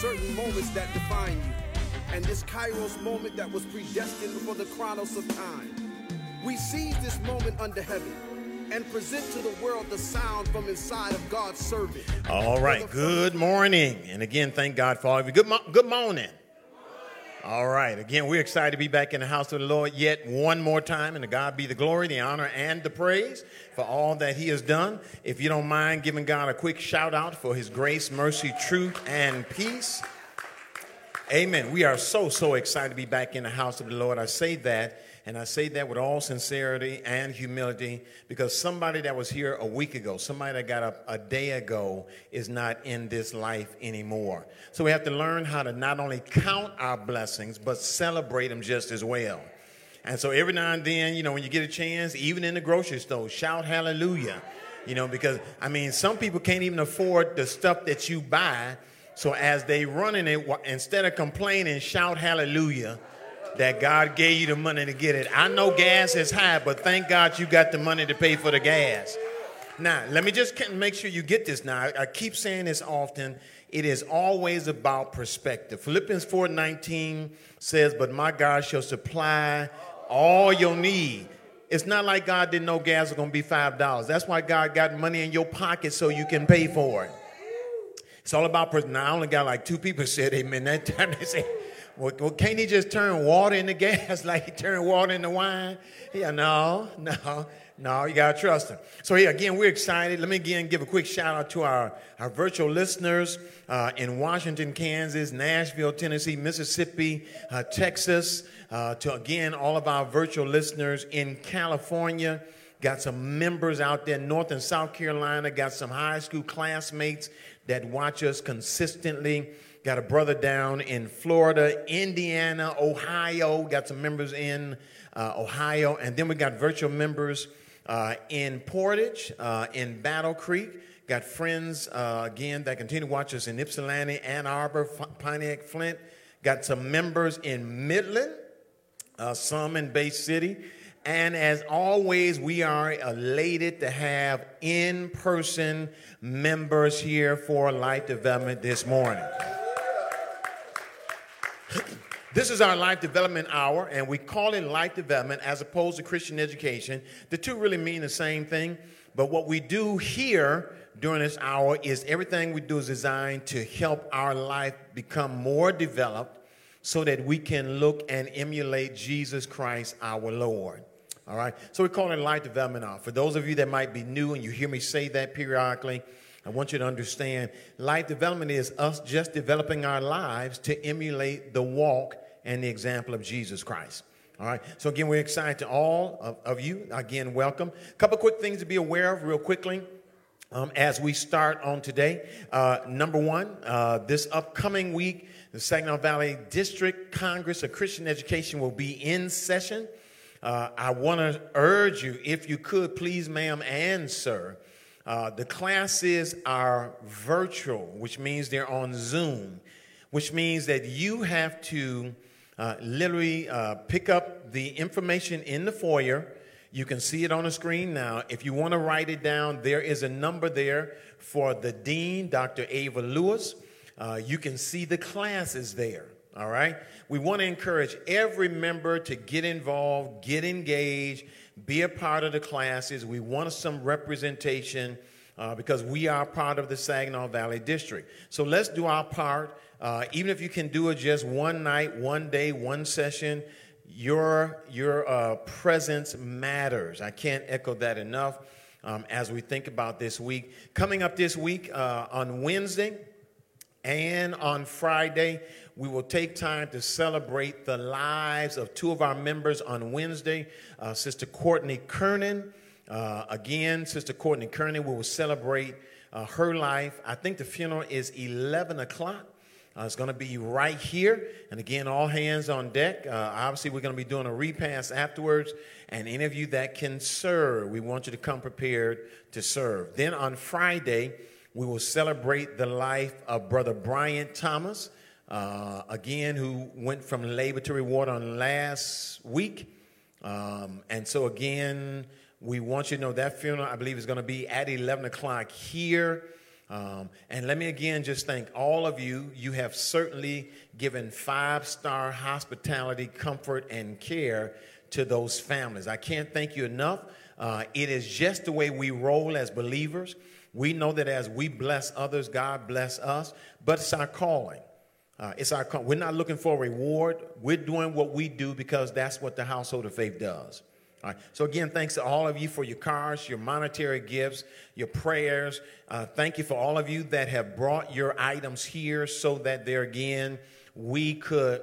certain moments that define you. And this Kairos moment that was predestined before the chronos of time. We seize this moment under heaven and present to the world the sound from inside of God's servant. All right, good morning. And again, thank God for all of you. Good, mo- good morning. All right. Again, we're excited to be back in the house of the Lord yet one more time. And to God be the glory, the honor, and the praise for all that He has done. If you don't mind giving God a quick shout out for His grace, mercy, truth, and peace. Amen. We are so, so excited to be back in the house of the Lord. I say that and I say that with all sincerity and humility because somebody that was here a week ago, somebody that got up a day ago, is not in this life anymore. So we have to learn how to not only count our blessings, but celebrate them just as well. And so every now and then, you know, when you get a chance, even in the grocery store, shout hallelujah. You know, because I mean, some people can't even afford the stuff that you buy. So as they running it, instead of complaining, shout hallelujah that God gave you the money to get it. I know gas is high, but thank God you got the money to pay for the gas. Now, let me just make sure you get this now. I keep saying this often. It is always about perspective. Philippians 4:19 says, "But my God shall supply all your need." It's not like God didn't know gas was going to be $5. That's why God got money in your pocket so you can pay for it. It's all about. Now, I only got like two people said amen that time. They say, well, well, can't he just turn water into gas like he turned water into wine? Yeah, no, no, no, you got to trust him. So, yeah, again, we're excited. Let me again give a quick shout out to our, our virtual listeners uh, in Washington, Kansas, Nashville, Tennessee, Mississippi, uh, Texas, uh, to again, all of our virtual listeners in California. Got some members out there, North and South Carolina, got some high school classmates that watch us consistently. Got a brother down in Florida, Indiana, Ohio. Got some members in uh, Ohio. And then we got virtual members uh, in Portage, uh, in Battle Creek. Got friends, uh, again, that continue to watch us in Ypsilanti, Ann Arbor, F- Pontiac, Flint. Got some members in Midland, uh, some in Bay City. And as always, we are elated to have in person members here for Life Development this morning. This is our life development hour, and we call it life development as opposed to Christian education. The two really mean the same thing, but what we do here during this hour is everything we do is designed to help our life become more developed so that we can look and emulate Jesus Christ our Lord. All right, so we call it life development hour. For those of you that might be new and you hear me say that periodically, I want you to understand life development is us just developing our lives to emulate the walk and the example of Jesus Christ. All right. So again, we're excited to all of, of you. Again, welcome. A couple quick things to be aware of, real quickly. Um, as we start on today, uh, number one, uh, this upcoming week, the Saginaw Valley District Congress of Christian Education will be in session. Uh, I want to urge you, if you could, please, ma'am and sir, Uh, the classes are virtual, which means they're on Zoom, which means that you have to uh, literally uh, pick up the information in the foyer. You can see it on the screen now. If you want to write it down, there is a number there for the dean, Dr. Ava Lewis. Uh, you can see the classes there. All right? We want to encourage every member to get involved, get engaged, be a part of the classes. We want some representation uh, because we are part of the Saginaw Valley District. So let's do our part. Uh, even if you can do it just one night, one day, one session, your, your uh, presence matters. I can't echo that enough um, as we think about this week. Coming up this week uh, on Wednesday and on Friday, we will take time to celebrate the lives of two of our members on Wednesday uh, Sister Courtney Kernan. Uh, again, Sister Courtney Kernan, we will celebrate uh, her life. I think the funeral is 11 o'clock. Uh, it's going to be right here. And again, all hands on deck. Uh, obviously, we're going to be doing a repast afterwards. And any of you that can serve, we want you to come prepared to serve. Then on Friday, we will celebrate the life of Brother Brian Thomas, uh, again, who went from labor to reward on last week. Um, and so, again, we want you to know that funeral, I believe, is going to be at 11 o'clock here. Um, and let me again just thank all of you. You have certainly given five star hospitality, comfort, and care to those families. I can't thank you enough. Uh, it is just the way we roll as believers. We know that as we bless others, God bless us, but it's our calling. Uh, it's our call. We're not looking for a reward. We're doing what we do because that's what the household of faith does. All right. So, again, thanks to all of you for your cars, your monetary gifts, your prayers. Uh, thank you for all of you that have brought your items here so that there again we could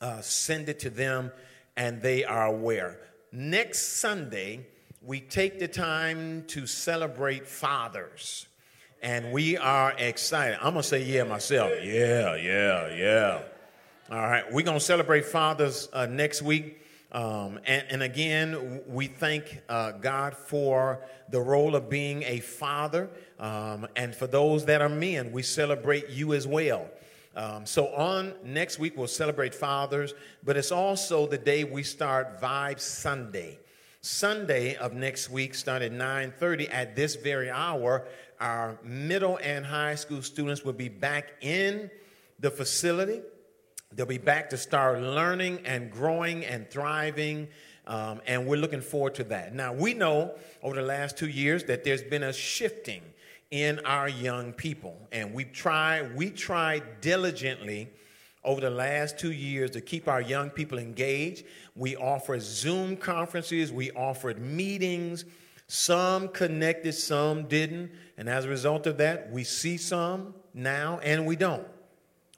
uh, send it to them and they are aware. Next Sunday, we take the time to celebrate fathers. And we are excited. I'm going to say, yeah, myself. Yeah, yeah, yeah. All right. We're going to celebrate fathers uh, next week. Um, and, and, again, we thank uh, God for the role of being a father. Um, and for those that are men, we celebrate you as well. Um, so on next week, we'll celebrate fathers, but it's also the day we start Vibe Sunday. Sunday of next week, start at 9:30 at this very hour. Our middle and high school students will be back in the facility. They'll be back to start learning and growing and thriving. Um, and we're looking forward to that. Now, we know over the last two years that there's been a shifting in our young people. And we try, we try diligently over the last two years to keep our young people engaged. We offered Zoom conferences, we offered meetings. Some connected, some didn't. And as a result of that, we see some now and we don't.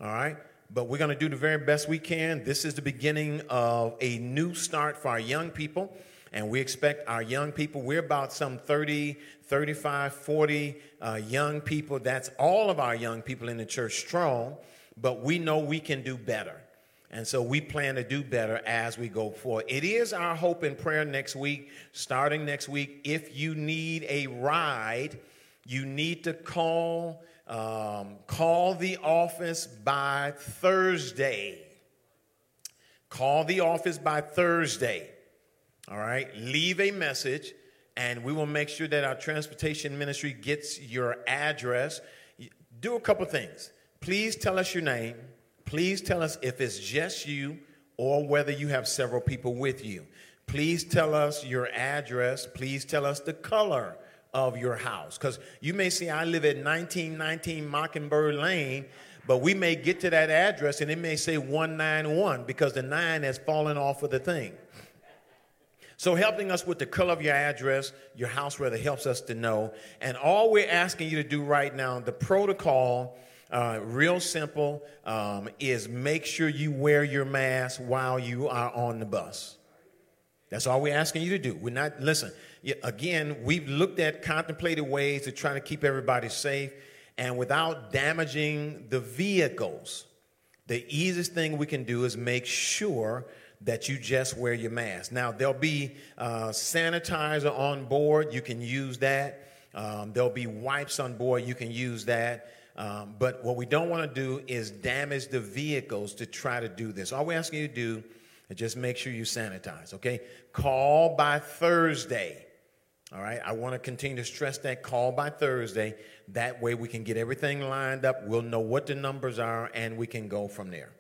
All right? But we're going to do the very best we can. This is the beginning of a new start for our young people. And we expect our young people, we're about some 30, 35, 40 uh, young people. That's all of our young people in the church strong, but we know we can do better. And so we plan to do better as we go forward. It is our hope and prayer next week, starting next week. If you need a ride, you need to call um, call the office by Thursday. Call the office by Thursday. All right. Leave a message, and we will make sure that our transportation ministry gets your address. Do a couple things. Please tell us your name. Please tell us if it's just you or whether you have several people with you. Please tell us your address. Please tell us the color of your house. Because you may say, I live at 1919 Mockingbird Lane, but we may get to that address and it may say 191 because the 9 has fallen off of the thing. So, helping us with the color of your address, your house rather, helps us to know. And all we're asking you to do right now, the protocol, uh, real simple, um, is make sure you wear your mask while you are on the bus. That's all we're asking you to do. We're not, listen, again, we've looked at contemplated ways to try to keep everybody safe and without damaging the vehicles. The easiest thing we can do is make sure that you just wear your mask. Now, there'll be uh, sanitizer on board. You can use that. Um, there'll be wipes on board. You can use that. Um, but what we don't want to do is damage the vehicles to try to do this. All we're asking you to do is just make sure you sanitize, okay? Call by Thursday. All right, I want to continue to stress that call by Thursday. That way we can get everything lined up. We'll know what the numbers are and we can go from there.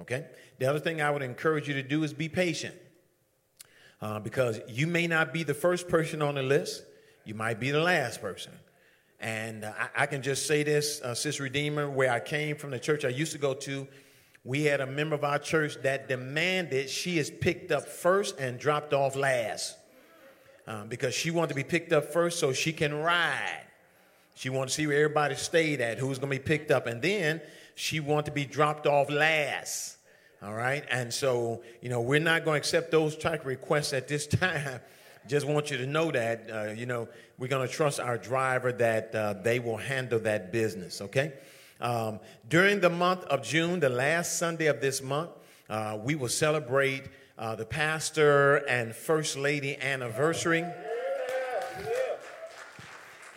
Okay? The other thing I would encourage you to do is be patient uh, because you may not be the first person on the list, you might be the last person. And uh, I, I, can just say this, uh, Sis Redeemer, where I came from, the church I used to go to, we had a member of our church that demanded she is picked up first and dropped off last um, because she wanted to be picked up first so she can ride. She wanted to see where everybody stayed at, who was going to be picked up, and then she wanted to be dropped off last. All right, and so you know we're not going to accept those type of requests at this time. Just want you to know that uh, you know we're going to trust our driver that uh, they will handle that business. Okay. Um, during the month of June, the last Sunday of this month, uh, we will celebrate uh, the pastor and first lady anniversary.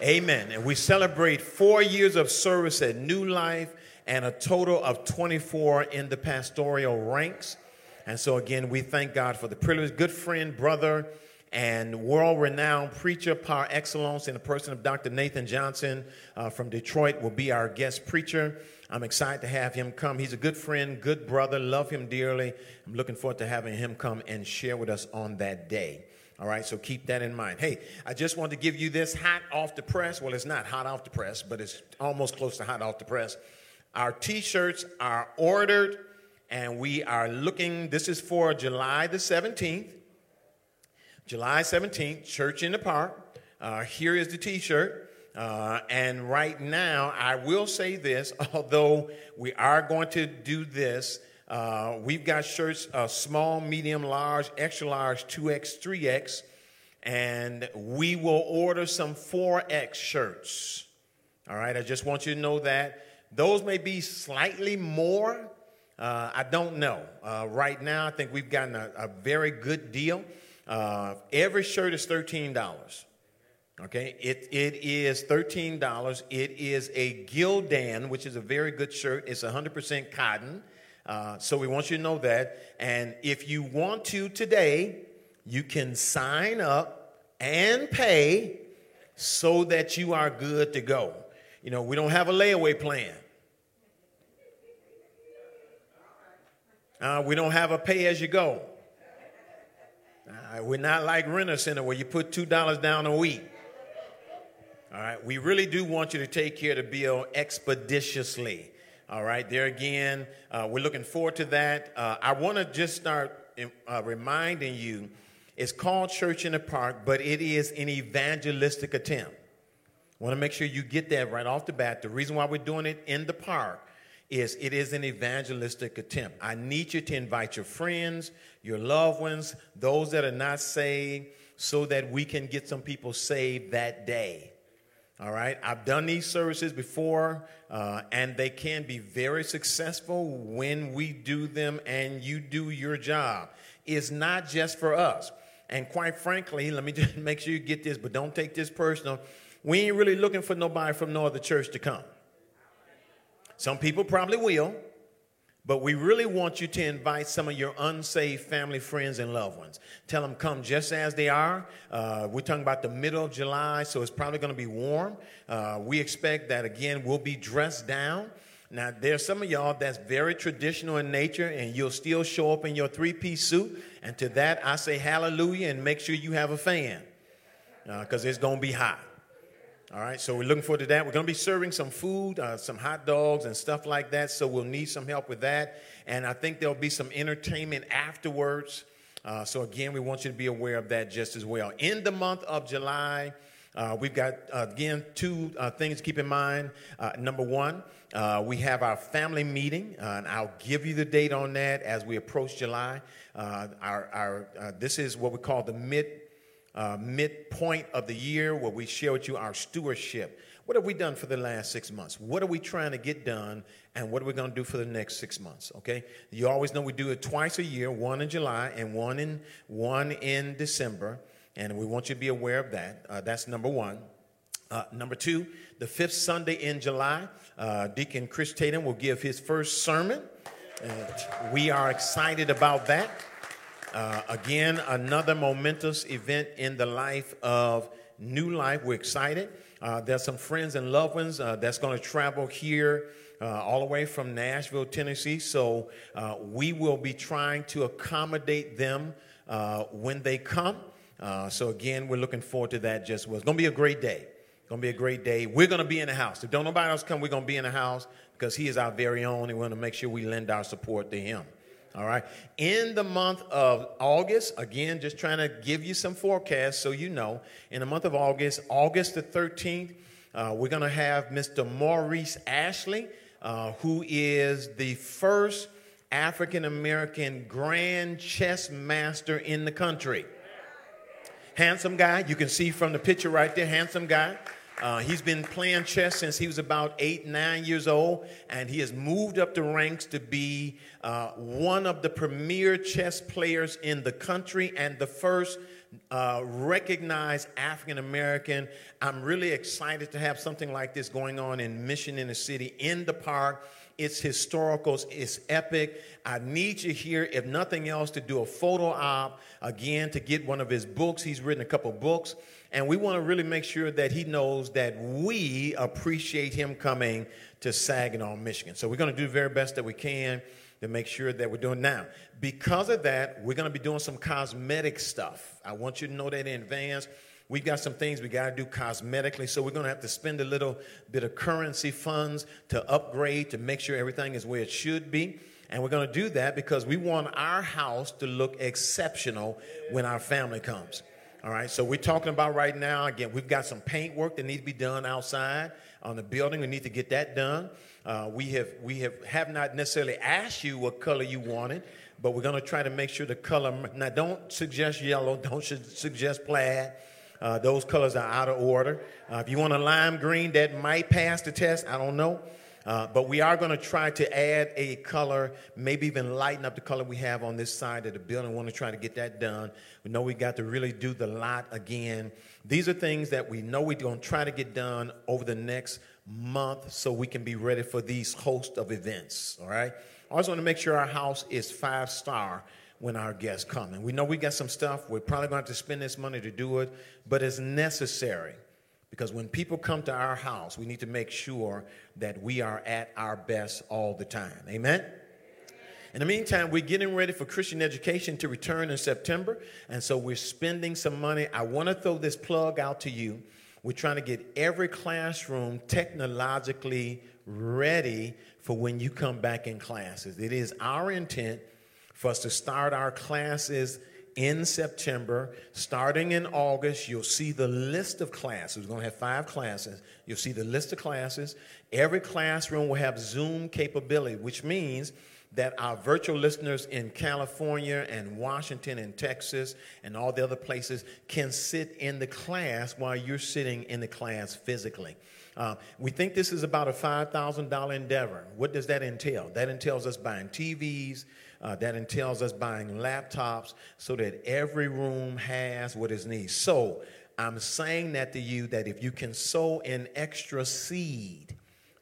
Amen. And we celebrate four years of service at New Life and a total of 24 in the pastoral ranks. And so, again, we thank God for the privilege. Good friend, brother, and world renowned preacher par excellence in the person of Dr. Nathan Johnson uh, from Detroit will be our guest preacher. I'm excited to have him come. He's a good friend, good brother, love him dearly. I'm looking forward to having him come and share with us on that day. All right, so keep that in mind. Hey, I just want to give you this hot off the press. Well, it's not hot off the press, but it's almost close to hot off the press. Our t shirts are ordered, and we are looking. This is for July the 17th. July 17th, Church in the Park. Uh, here is the t shirt. Uh, and right now, I will say this, although we are going to do this, uh, we've got shirts uh, small, medium, large, extra large, 2X, 3X, and we will order some 4X shirts. All right, I just want you to know that. Those may be slightly more. Uh, I don't know. Uh, right now, I think we've gotten a, a very good deal. Every shirt is $13. Okay, it, it is $13. It is a Gildan, which is a very good shirt. It's 100% cotton. Uh, so we want you to know that. And if you want to today, you can sign up and pay so that you are good to go. You know, we don't have a layaway plan. Uh, we don't have a pay as you go. Uh, we're not like Rent-A-Center where you put $2 down a week. All right, we really do want you to take care the bill expeditiously. All right, there again, uh, we're looking forward to that. Uh, I want to just start uh, reminding you it's called Church in the Park, but it is an evangelistic attempt. Want to make sure you get that right off the bat. The reason why we're doing it in the park is it is an evangelistic attempt. I need you to invite your friends, your loved ones, those that are not saved, so that we can get some people saved that day. All right, I've done these services before, uh, and they can be very successful when we do them and you do your job. It's not just for us. And quite frankly, let me just make sure you get this, but don't take this personal. We ain't really looking for nobody from no other church to come. Some people probably will, but we really want you to invite some of your unsaved family, friends, and loved ones. Tell them come just as they are. Uh, we're talking about the middle of July, so it's probably going to be warm. Uh, we expect that, again, we'll be dressed down. Now, there's some of y'all that's very traditional in nature, and you'll still show up in your three piece suit. And to that, I say hallelujah and make sure you have a fan because uh, it's going to be hot. All right, so we're looking forward to that. We're going to be serving some food, uh, some hot dogs, and stuff like that. So we'll need some help with that. And I think there'll be some entertainment afterwards. Uh, so again, we want you to be aware of that just as well. In the month of July, uh, we've got, uh, again, two uh, things to keep in mind. Uh, number one, we have our family meeting, and I'll give you the date on that as we approach July. our, our this is what we call the mid uh, midpoint of the year where we share with you our stewardship. What have we done for the last six months? What are we trying to get done? And what are we going to do for the next six months? Okay. You always know we do it twice a year, one in July and one in one in December. And we want you to be aware of that. Uh, that's number one. Uh, number two, the fifth Sunday in July, uh, Deacon Chris Tatum will give his first sermon. We are excited about that. Uh, again, another momentous event in the life of New Life. We're excited. Uh, there's some friends and loved ones uh, that's going to travel here uh, all the way from Nashville, Tennessee. So uh, we will be trying to accommodate them when they come. So again, we're looking forward to that. Just. It's going to be a great day. Going to be a great day. We're going to be in the house. If don't nobody else come, we're going to be in the house because he is our very own, and we want to make sure we lend our support to him. All right. In the month of August, again, just trying to give you some forecasts so you know. In the month of August, August the 13th, uh, we're going to have Mr. Maurice Ashley, uh, who is the first African American grand chess master in the country. Handsome guy, you can see from the picture right there, handsome guy. Uh, he's been playing chess since he was about eight, nine years old, and he has moved up the ranks to be uh, one of the premier chess players in the country and the first uh, recognized African American. I'm really excited to have something like this going on in Mission in the City, in the park. It's historical, it's epic. I need you here, if nothing else, to do a photo op again to get one of his books. He's written a couple books. And we want to really make sure that he knows that we appreciate him coming to Saginaw, Michigan. So we're going to do the very best that we can to make sure that we're doing now. Because of that, we're going to be doing some cosmetic stuff. I want you to know that in advance. We've got some things we got to do cosmetically, so we're going to have to spend a little bit of currency funds to upgrade to make sure everything is where it should be. And we're going to do that because we want our house to look exceptional when our family comes. All right, so we're talking about right now, again, we've got some paint work that needs to be done outside on the building. We need to get that done. Uh, we have we have, have not necessarily asked you what color you wanted, but we're going to try to make sure the color. Now, don't suggest yellow. Don't suggest plaid. Uh, those colors are out of order. Uh, if you want a lime green, that might pass the test. I don't know. Uh, but we are going to try to add a color, maybe even lighten up the color we have on this side of the building. We want to try to get that done. We know we got to really do the lot again. These are things that we know we're going to try to get done over the next month so we can be ready for these host of events. All right. I also want to make sure our house is five star when our guests come. And we know we got some stuff. We're probably going to have to spend this money to do it, but it's necessary. Because when people come to our house, we need to make sure that we are at our best all the time. Amen? In the meantime, we're getting ready for Christian education to return in September, and so we're spending some money. I want to throw this plug out to you. We're trying to get every classroom technologically ready for when you come back in classes. It is our intent for us to start our classes in September. Starting in August, you'll see the list of classes. We're going to have five classes. You'll see the list of classes. Every classroom will have Zoom capability, which means that our virtual listeners in California and Washington and Texas and all the other places can sit in the class while you're sitting in the class physically. Uh, we think this is about a $5,000 endeavor. What does that entail? That entails us buying TVs, uh, that entails us buying laptops so that every room has what is needed. So I'm saying that to you that if you can sow an extra seed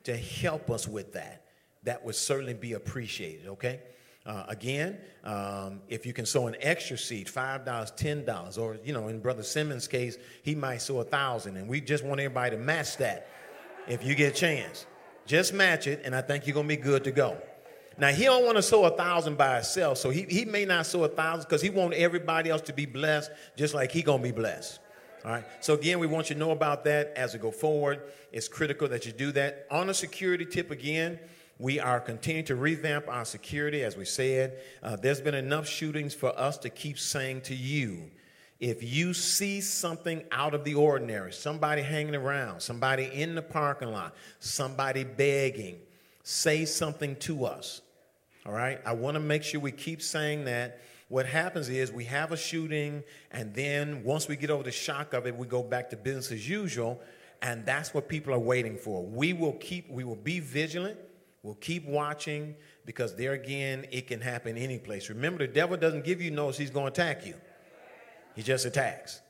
to help us with that, that would certainly be appreciated, okay? Uh, again, um, if you can sow an extra seed, $5, $10, or, you know, in Brother Simmons' case, he might sow a 1000 and we just want everybody to match that if you get a chance. Just match it, and I think you're to be good to go. Now he don't want to sow a thousand by himself, so he, he may not sow a thousand because he want everybody else to be blessed, just like he gonna be blessed. All right. So again, we want you to know about that as we go forward. It's critical that you do that. On a security tip again, we are continuing to revamp our security, as we said. Uh, there's been enough shootings for us to keep saying to you, if you see something out of the ordinary, somebody hanging around, somebody in the parking lot, somebody begging, say something to us. All right? I want to make sure we keep saying that. What happens is we have a shooting, and then once we get over the shock of it, we go back to business as usual, and that's what people are waiting for. We will keep, we will be vigilant. We'll keep watching because there again, it can happen any place. Remember, the devil doesn't give you notice he's going to attack you. He just attacks.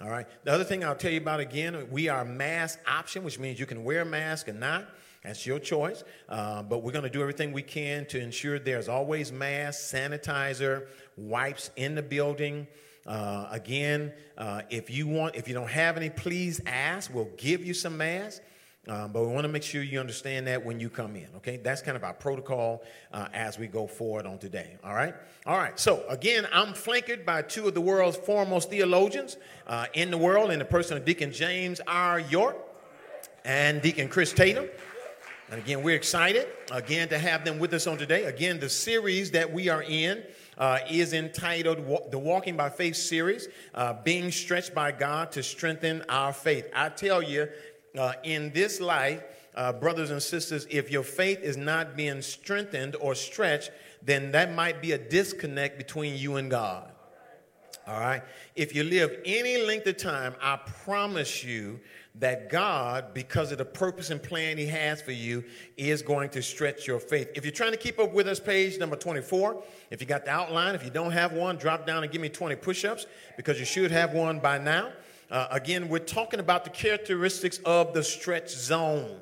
All right. The other thing I'll tell you about again, we are mask option, which means you can wear a mask and not. That's your choice. Uh, but we're going to do everything we can to ensure there's always mask, sanitizer, wipes in the building. Uh, again, uh, if you want, if you don't have any, please ask. We'll give you some masks. Um, but we want to make sure you understand that when you come in, okay? That's kind of our protocol uh, as we go forward on today, all right? All right, so again, I'm flanked by two of the world's foremost theologians uh, in the world in the person of Deacon James R. York and Deacon Chris Tatum. And again, we're excited again to have them with us on today. Again, the series that we are in uh, is entitled the Walking by Faith series, uh, being stretched by God to strengthen our faith. I tell you, uh, in this life, uh, brothers and sisters, if your faith is not being strengthened or stretched, then that might be a disconnect between you and God. All right? If you live any length of time, I promise you that God, because of the purpose and plan He has for you, is going to stretch your faith. If you're trying to keep up with us, page number 24, if you got the outline, if you don't have one, drop down and give me 20 push ups because you should have one by now. Uh, again, we're talking about the characteristics of the stretch zone.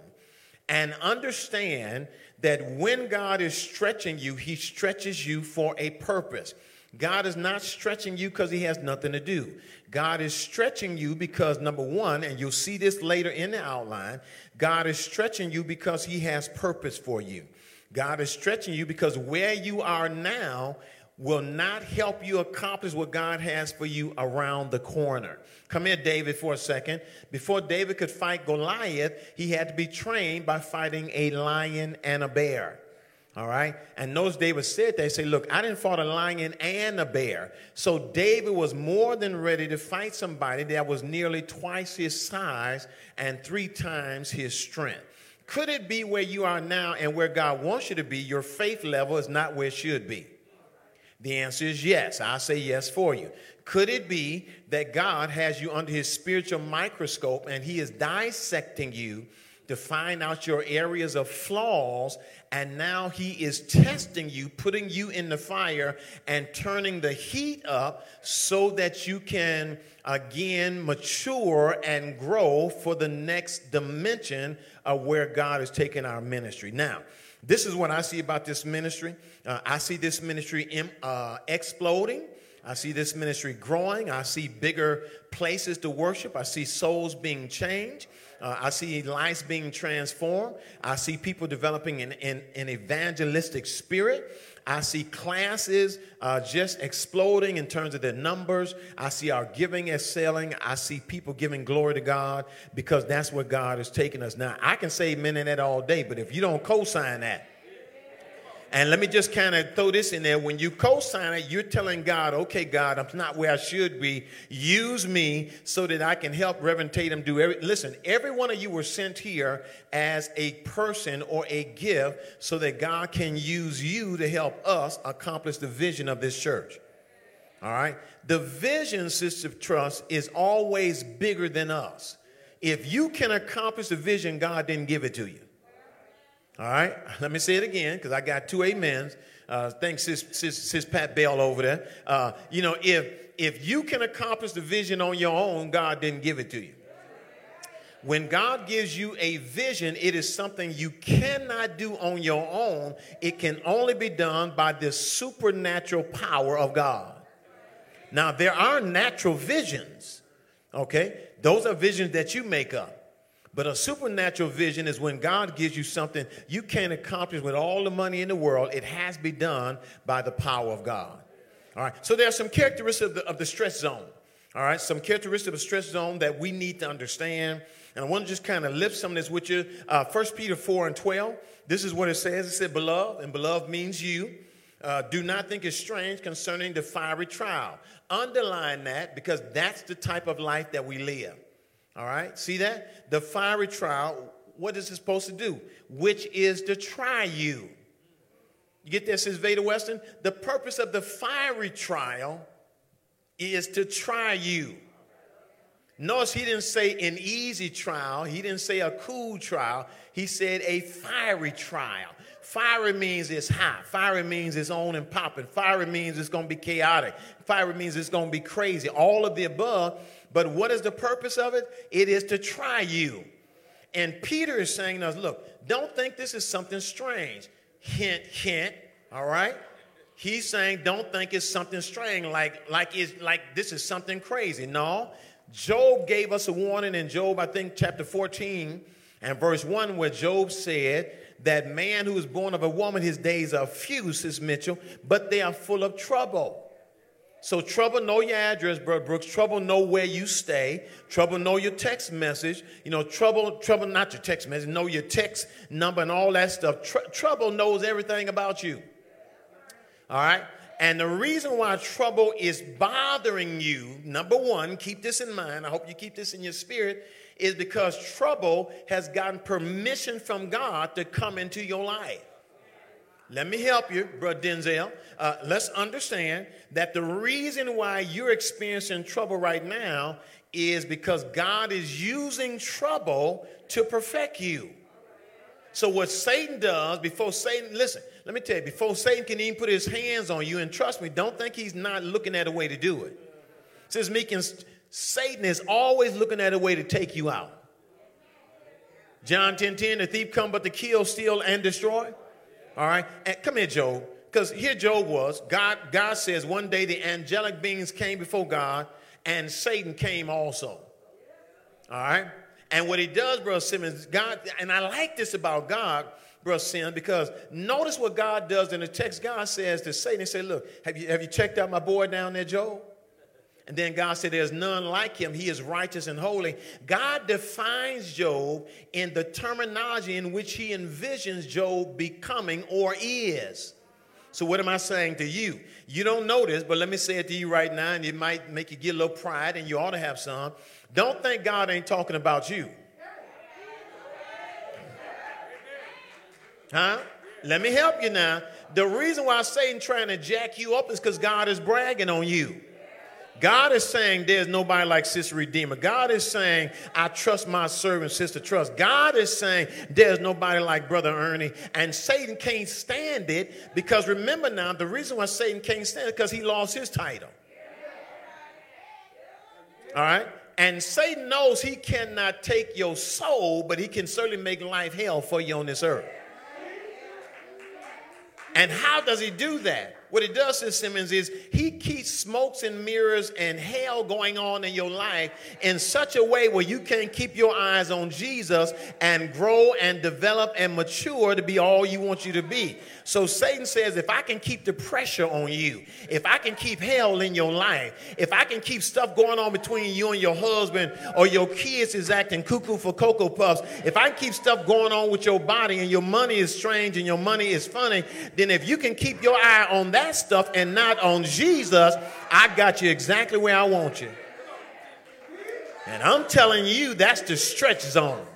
And understand that when God is stretching you, He stretches you for a purpose. God is not stretching you because He has nothing to do. God is stretching you because, number one, and you'll see this later in the outline, God is stretching you because He has purpose for you. God is stretching you because where you are now will not help you accomplish what God has for you around the corner. Come here, David, for a second. Before David could fight Goliath, he had to be trained by fighting a lion and a bear. All right. And notice David said they say, Look, I didn't fight a lion and a bear. So David was more than ready to fight somebody that was nearly twice his size and three times his strength. Could it be where you are now and where God wants you to be, your faith level is not where it should be? The answer is yes. I say yes for you. Could it be that God has you under his spiritual microscope and he is dissecting you to find out your areas of flaws and now he is testing you, putting you in the fire, and turning the heat up so that you can again mature and grow for the next dimension of where God is taking our ministry. Now, this is what I see about this ministry. Uh, I see this ministry uh, exploding. I see this ministry growing. I see bigger places to worship. I see souls being changed. Uh, I see lives being transformed. I see people developing an, an, an evangelistic spirit. I see classes uh, just exploding in terms of their numbers. I see our giving excelling. I see people giving glory to God because that's where God is taking us. Now, I can say amen in that all day, but if you don't co sign that, and let me just kind of throw this in there. When you co sign it, you're telling God, okay, God, I'm not where I should be. Use me so that I can help Reverend Tatum do every. Listen, every one of you were sent here as a person or a gift so that God can use you to help us accomplish the vision of this church. All right? The vision, Sister Trust, is always bigger than us. If you can accomplish the vision, God didn't give it to you. All right, let me say it again because I got two amens. Uh, thanks, sis, sis, sis Pat Bell over there. Uh, you know, if if you can accomplish the vision on your own, God didn't give it to you. When God gives you a vision, it is something you cannot do on your own. It can only be done by the supernatural power of God. Now, there are natural visions, okay? Those are visions that you make up. But a supernatural vision is when God gives you something you can't accomplish with all the money in the world. It has to be done by the power of God. All right. So there are some characteristics of the, of the stretch zone. All right. Some characteristics of stretch zone that we need to understand. And I want to just kind of lift some of this with you. Uh, 1 Peter 4 and 12. This is what it says. It said, Beloved, and beloved means you. Uh, do not think it's strange concerning the fiery trial. Underline that because that's the type of life that we live. All right, see that? The fiery trial, what is it supposed to do? Which is to try you. You get this, says Veda Weston? The purpose of the fiery trial is to try you. Notice he didn't say an easy trial, he didn't say a cool trial, he said a fiery trial. Fiery means it's hot. Fiery means it's on and popping. Fiery means it's going to be chaotic. Fiery means it's going to be crazy. All of the above But what is the purpose of it? It is to try you. And Peter is saying to us, look, don't think this is something strange. Hint, hint, all right? He's saying don't think it's something strange, like, like, it's, like this is something crazy. No. Job gave us a warning in Job, I think, chapter 14 and verse 1, where Job said, that man who is born of a woman, his days are few, says Mitchell, but they are full of trouble. So trouble know your address, Brother Brooks. Trouble know where you stay. Trouble know your text message. You know, trouble, trouble not your text message, know your text number and all that stuff. Tr- trouble knows everything about you. All right? And the reason why trouble is bothering you, number one, keep this in mind. I hope you keep this in your spirit, is because trouble has gotten permission from God to come into your life. Let me help you, Brother Denzel. Uh, let's understand that the reason why you're experiencing trouble right now is because God is using trouble to perfect you. So, what Satan does before Satan, listen, let me tell you, before Satan can even put his hands on you, and trust me, don't think he's not looking at a way to do it. Says Meekins, Satan is always looking at a way to take you out. John 10 10, the thief come but to kill, steal, and destroy. All right? And come here, Job. Because here Job was. God, God says one day the angelic beings came before God, and Satan came also. All right? And what he does, Brother Simmons, God, and I like this about God, Brother Simmons, because notice what God does in the text. God says to Satan, he said, Look, have you, have you checked out my boy down there, Job? And then God said, There's none like him. He is righteous and holy. God defines Job in the terminology in which he envisions Job becoming or is. So, what am I saying to you? You don't know this, but let me say it to you right now, and it might make you get a little pride, and you ought to have some. Don't think God ain't talking about you. Huh? Let me help you now. The reason why Satan trying to jack you up is because God is bragging on you. God is saying there's nobody like Sister Redeemer. God is saying, I trust my servant, Sister Trust. God is saying there's nobody like Brother Ernie. And Satan can't stand it because remember now, the reason why Satan can't stand it because he lost his title. All right? And Satan knows he cannot take your soul, but he can certainly make life hell for you on this earth. And how does he do that? What he does, Sister Simmons, is he keeps smokes and mirrors and hell going on in your life in such a way where you can keep your eyes on Jesus and grow and develop and mature to be all you want you to be. So Satan says, if I can keep the pressure on you, if I can keep hell in your life, if I can keep stuff going on between you and your husband or your kids is acting cuckoo for Cocoa Puffs, if I can keep stuff going on with your body and your money is strange and your money is funny, then if you can keep your eye on that stuff and not on Jesus, I got you exactly where I want you. And I'm telling you, that's the stretch zone.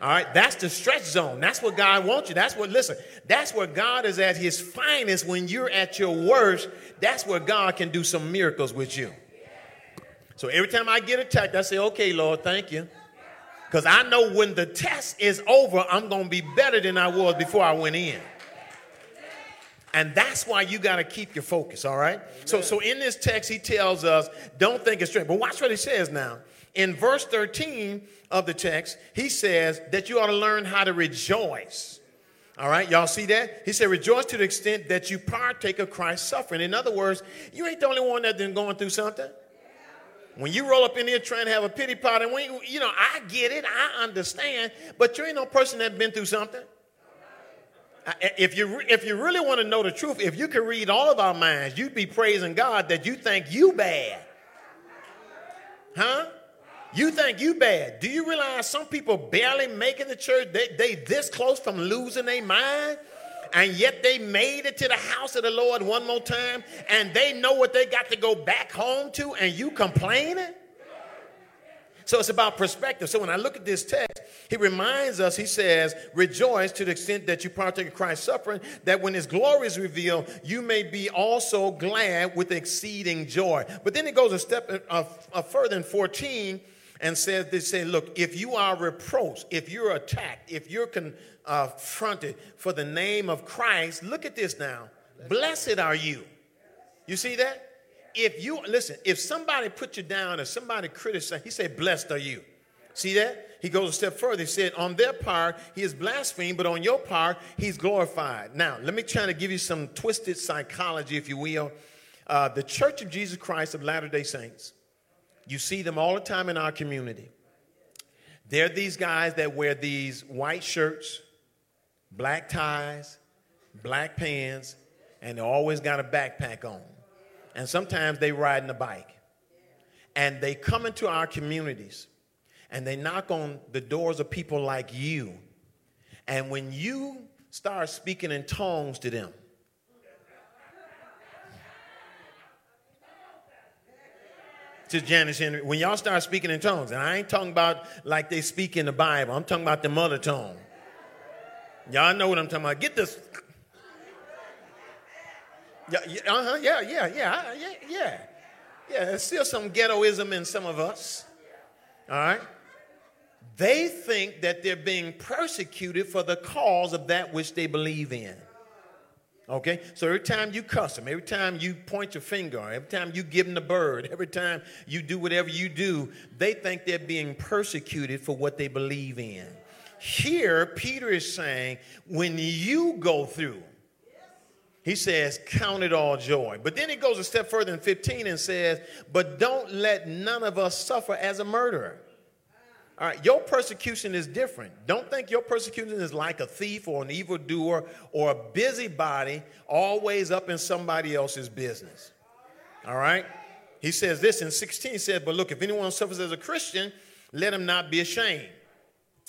All right, that's the stretch zone. That's what God wants you. That's what, listen, that's where God is at his finest when you're at your worst. That's where God can do some miracles with you. So every time I get attacked, I say, okay, Lord, thank you. Because I know when the test is over, I'm going to be better than I was before I went in. And that's why you got to keep your focus, all right? So, so in this text, he tells us, don't think it's straight. But watch what he says now. In verse 13, of the text, he says that you ought to learn how to rejoice. All right, y'all see that? He said, rejoice to the extent that you partake of Christ's suffering. In other words, you ain't the only one that's been going through something. When you roll up in here trying to have a pity party, and when, you know, I get it, I understand, but you ain't no person that's been through something. If you, if you really want to know the truth, if you could read all of our minds, you'd be praising God that you think you bad. Huh? You think you bad. Do you realize some people barely it to church? They, they this close from losing their mind, and yet they made it to the house of the Lord one more time, and they know what they got to go back home to, and you complaining? So it's about perspective. So when I look at this text, he reminds us, he says, rejoice to the extent that you partake of Christ's suffering, that when his glory is revealed, you may be also glad with exceeding joy. But then it goes a step uh, uh, further in 14 and says they say, look, if you are reproached, if you're attacked, if you're confronted for the name of Christ, look at this now. Blessed are you. You see that? If you listen, if somebody put you down or somebody criticized, he said, Blessed are you. See that? He goes a step further. He said, On their part, he is blasphemed, but on your part, he's glorified. Now, let me try to give you some twisted psychology, if you will. Uh, the Church of Jesus Christ of Latter day Saints, you see them all the time in our community. They're these guys that wear these white shirts, black ties, black pants, and they always got a backpack on. And sometimes they riding a bike. And they come into our communities and they knock on the doors of people like you. And when you start speaking in tongues to them, to Janice Henry, when y'all start speaking in tongues, and I ain't talking about like they speak in the Bible, I'm talking about the mother tongue. Y'all know what I'm talking about. Get this. Yeah, uh-huh, yeah, yeah, yeah, yeah, yeah. Yeah, there's still some ghettoism in some of us. All right? They think that they're being persecuted for the cause of that which they believe in. Okay? So every time you cuss them, every time you point your finger, every time you give them the bird, every time you do whatever you do, they think they're being persecuted for what they believe in. Here, Peter is saying, when you go through, he says, Count it all joy. But then he goes a step further in 15 and says, But don't let none of us suffer as a murderer. All right, your persecution is different. Don't think your persecution is like a thief or an evildoer or a busybody always up in somebody else's business. All right? He says this in 16, he said, But look, if anyone suffers as a Christian, let him not be ashamed.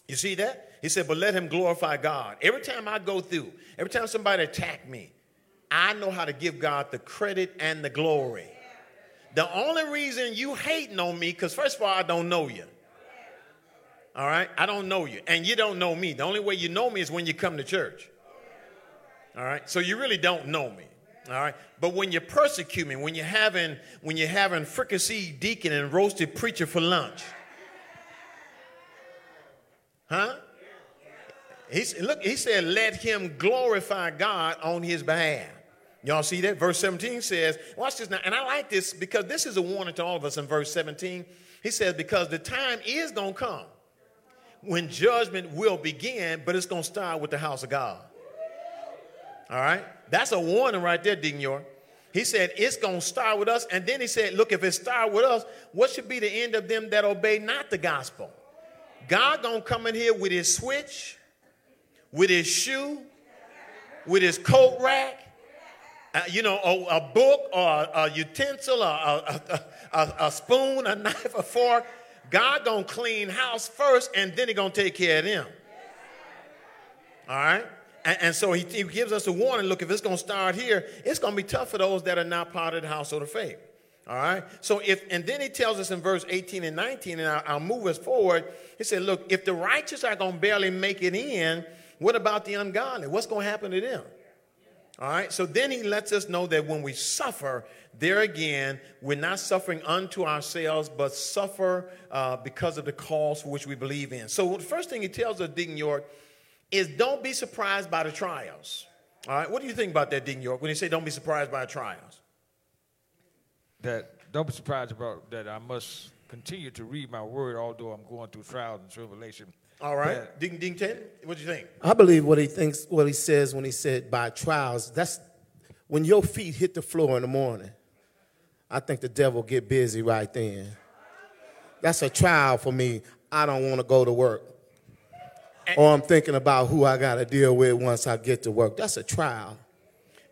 You see that? He said, But let him glorify God. Every time I go through, every time somebody attack me, I know how to give God the credit and the glory. The only reason you hating on me, because first of all, I don't know you. All right? I don't know you. And you don't know me. The only way you know me is when you come to church. All right? So you really don't know me. All right? But when you persecute me, when you're having when you're having fricassee deacon and roasted preacher for lunch. Huh? Look, he said, let him glorify God on his behalf. Y'all see that? Verse 17 says, watch this now. And I like this because this is a warning to all of us in verse 17. He says, because the time is going to come when judgment will begin, but it's going to start with the house of God. All right? That's a warning right there, York. He said, it's going to start with us. And then he said, look, if it start with us, what should be the end of them that obey not the gospel? God going to come in here with his switch, with his shoe, with his coat rack, uh, you know, a, a, book or a, a utensil, or a, a, spoon, a knife, a fork, God gonna clean house first, and then He gonna take care of them. All right. And, and so he, he, gives us a warning. Look, if it's gonna start here, it's gonna be tough for those that are not part of the household of faith. All right. So if and then he tells us in verse 18 and 19, and I'll, I'll move us forward. He said, "Look, if the righteous are gonna barely make it in, what about the ungodly? What's gonna happen to them?" All right, so then he lets us know that when we suffer, there again, we're not suffering unto ourselves, but suffer uh, because of the cause for which we believe in. So the first thing he tells us, Deacon York, is don't be surprised by the trials. All right, what do you think about that, Deacon York, when he say don't be surprised by trials? That don't be surprised about that I must continue to read my word, although I'm going through trials and tribulation all right. Ding ding ten. What do you think? I believe what he thinks, what he says when he said by trials. That's when your feet hit the floor in the morning. I think the devil get busy right then. That's a trial for me. I don't want to go to work. And, or I'm thinking about who I got to deal with once I get to work. That's a trial.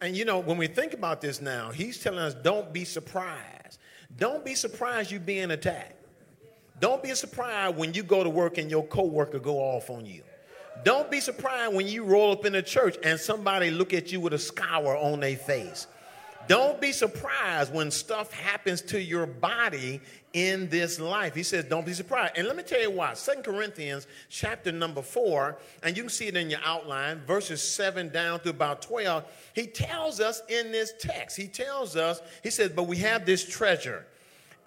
And you know, when we think about this now, he's telling us don't be surprised. Don't be surprised you being attacked. Don't be surprised when you go to work and your coworker go off on you. Don't be surprised when you roll up in a church and somebody look at you with a scour on their face. Don't be surprised when stuff happens to your body in this life. He says, don't be surprised. And let me tell you why. Second Corinthians chapter number 4, and you can see it in your outline, verses 7 down to about 12. He tells us in this text, he tells us, he says, but we have this treasure.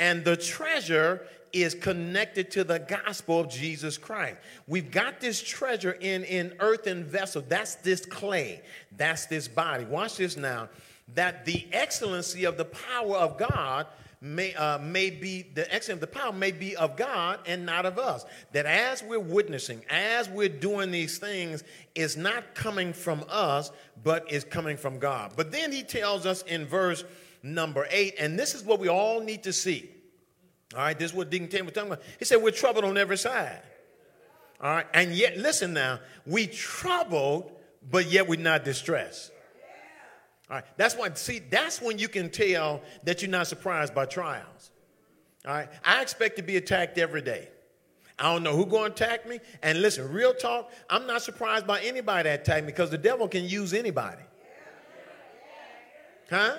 And the treasure is connected to the gospel of Jesus Christ. We've got this treasure in in earthen vessel. That's this clay. That's this body. Watch this now. that the excellency of the power of God may, uh, may be, the excellence of the power may be of God and not of us. That as we're witnessing, as we're doing these things, is not coming from us, but is coming from God. But then he tells us in verse number eight, and this is what we all need to see. All right, this is what Deacon Tim was talking about. He said, We're troubled on every side. All right, and yet, listen now, we troubled, but yet we're not distressed. All right, that's why, see, that's when you can tell that you're not surprised by trials. All right, I expect to be attacked every day. I don't know who's going to attack me. And listen, real talk, I'm not surprised by anybody that attack me because the devil can use anybody. Huh?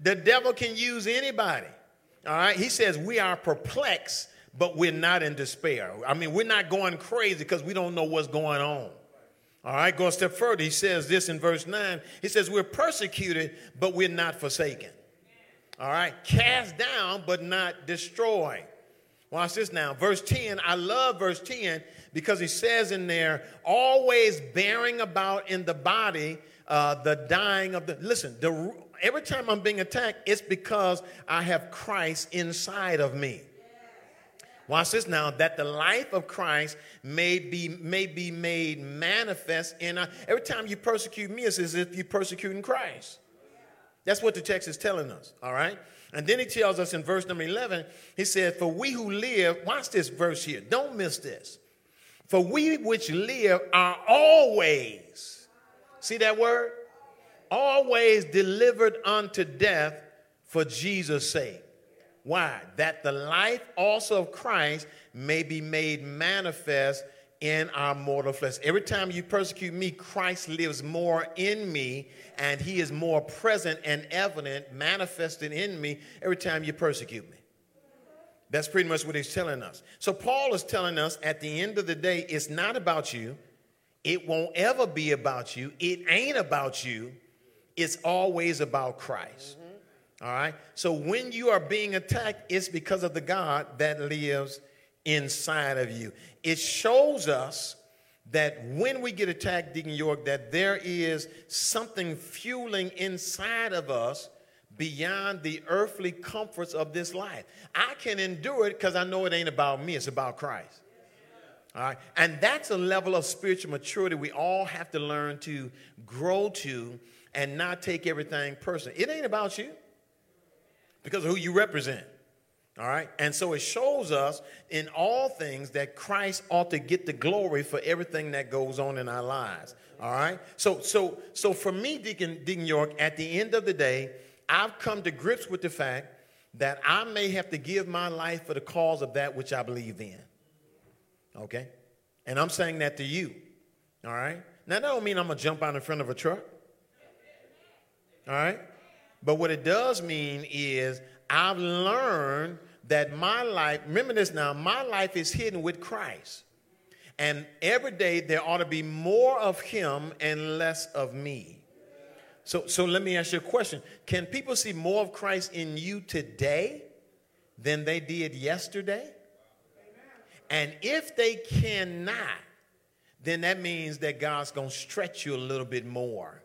The devil can use anybody. All right, he says we are perplexed, but we're not in despair. I mean, we're not going crazy because we don't know what's going on. All right, go a step further. He says this in verse 9. He says, We're persecuted, but we're not forsaken. All right, cast down, but not destroyed. Watch this now. Verse 10, I love verse 10 because he says in there, always bearing about in the body uh, the dying of the. Listen, the, every time I'm being attacked, it's because I have Christ inside of me. Watch this now, that the life of Christ may be, may be made manifest in a, every time you persecute me, it's as if you're persecuting Christ. That's what the text is telling us, all right? And then he tells us in verse number 11, he said, For we who live, watch this verse here, don't miss this. For we which live are always, see that word? Always delivered unto death for Jesus' sake. Why? That the life also of Christ may be made manifest in our mortal flesh. Every time you persecute me, Christ lives more in me, and he is more present and evident, manifested in me every time you persecute me. That's pretty much what he's telling us. So, Paul is telling us at the end of the day, it's not about you. It won't ever be about you. It ain't about you. It's always about Christ. Mm-hmm. All right? So when you are being attacked, it's because of the God that lives inside of you. It shows us that when we get attacked, Deacon York, that there is something fueling inside of us beyond the earthly comforts of this life. I can endure it because I know it ain't about me, it's about Christ. All right? And that's a level of spiritual maturity we all have to learn to grow to and not take everything personal. It ain't about you because of who you represent. All right? And so it shows us in all things that Christ ought to get the glory for everything that goes on in our lives. All right? So so so for me, Deacon, Deacon York, at the end of the day, I've come to grips with the fact that I may have to give my life for the cause of that which I believe in. Okay? And I'm saying that to you. All right? Now that don't mean I'm gonna jump out in front of a truck. All right? But what it does mean is I've learned that my life, remember this now, my life is hidden with Christ. And every day there ought to be more of him and less of me. So, so let me ask you a question. Can people see more of Christ in you today than they did yesterday? And if they cannot, then that means that God's going to stretch you a little bit more.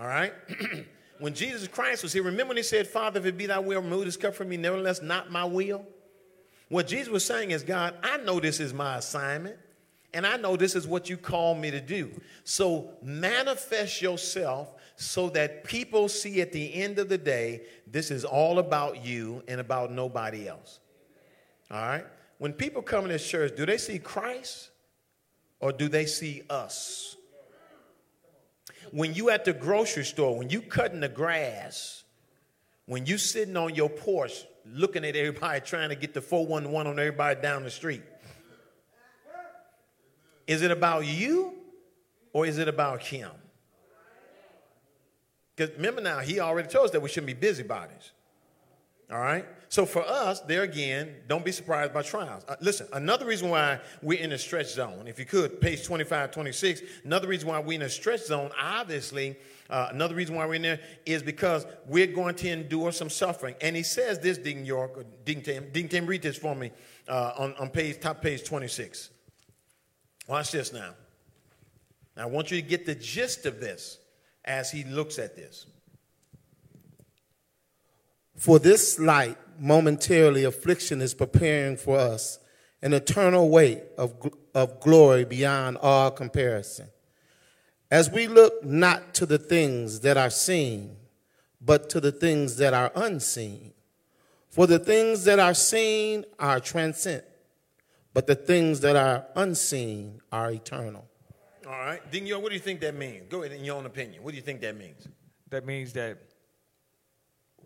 All right? when Jesus Christ was here, remember when he said, Father, if it be thy will, remove this cup from me, nevertheless, not my will? What Jesus was saying is, God, I know this is my assignment, and I know this is what you call me to do. So manifest yourself so that people see at the end of the day, this is all about you and about nobody else. All right? When people come in this church, do they see Christ or do they see us? When you at the grocery store, when you cutting the grass, when you sitting on your porch looking at everybody trying to get the 411 on everybody down the street, is it about you or is it about him? Because remember now, he already told us that we shouldn't be busybodies. All right? So for us, there again, don't be surprised by trials. Uh, listen, another reason why we're in a stretch zone, if you could, page 25, 26, another reason why we're in a stretch zone, obviously, uh, another reason why we're in there is because we're going to endure some suffering. And he says this, Deacon York, Deacon Tim, read this for me uh, on, on page, top page 26. Watch this now. Now, I want you to get the gist of this. as he looks at this. For this light, momentarily affliction is preparing for us an eternal weight of, of glory beyond all comparison. As we look not to the things that are seen, but to the things that are unseen. For the things that are seen are transient, but the things that are unseen are eternal. All right. Dingo, what do you think that means? Go ahead in your own opinion. What do you think that means? That means that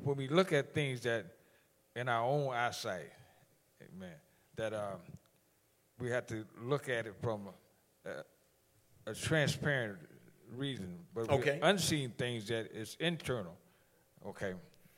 when we look at things that in our own eyesight, amen, that um, we have to look at it from a, a transparent reason. But Okay. unseen things that is internal. Okay.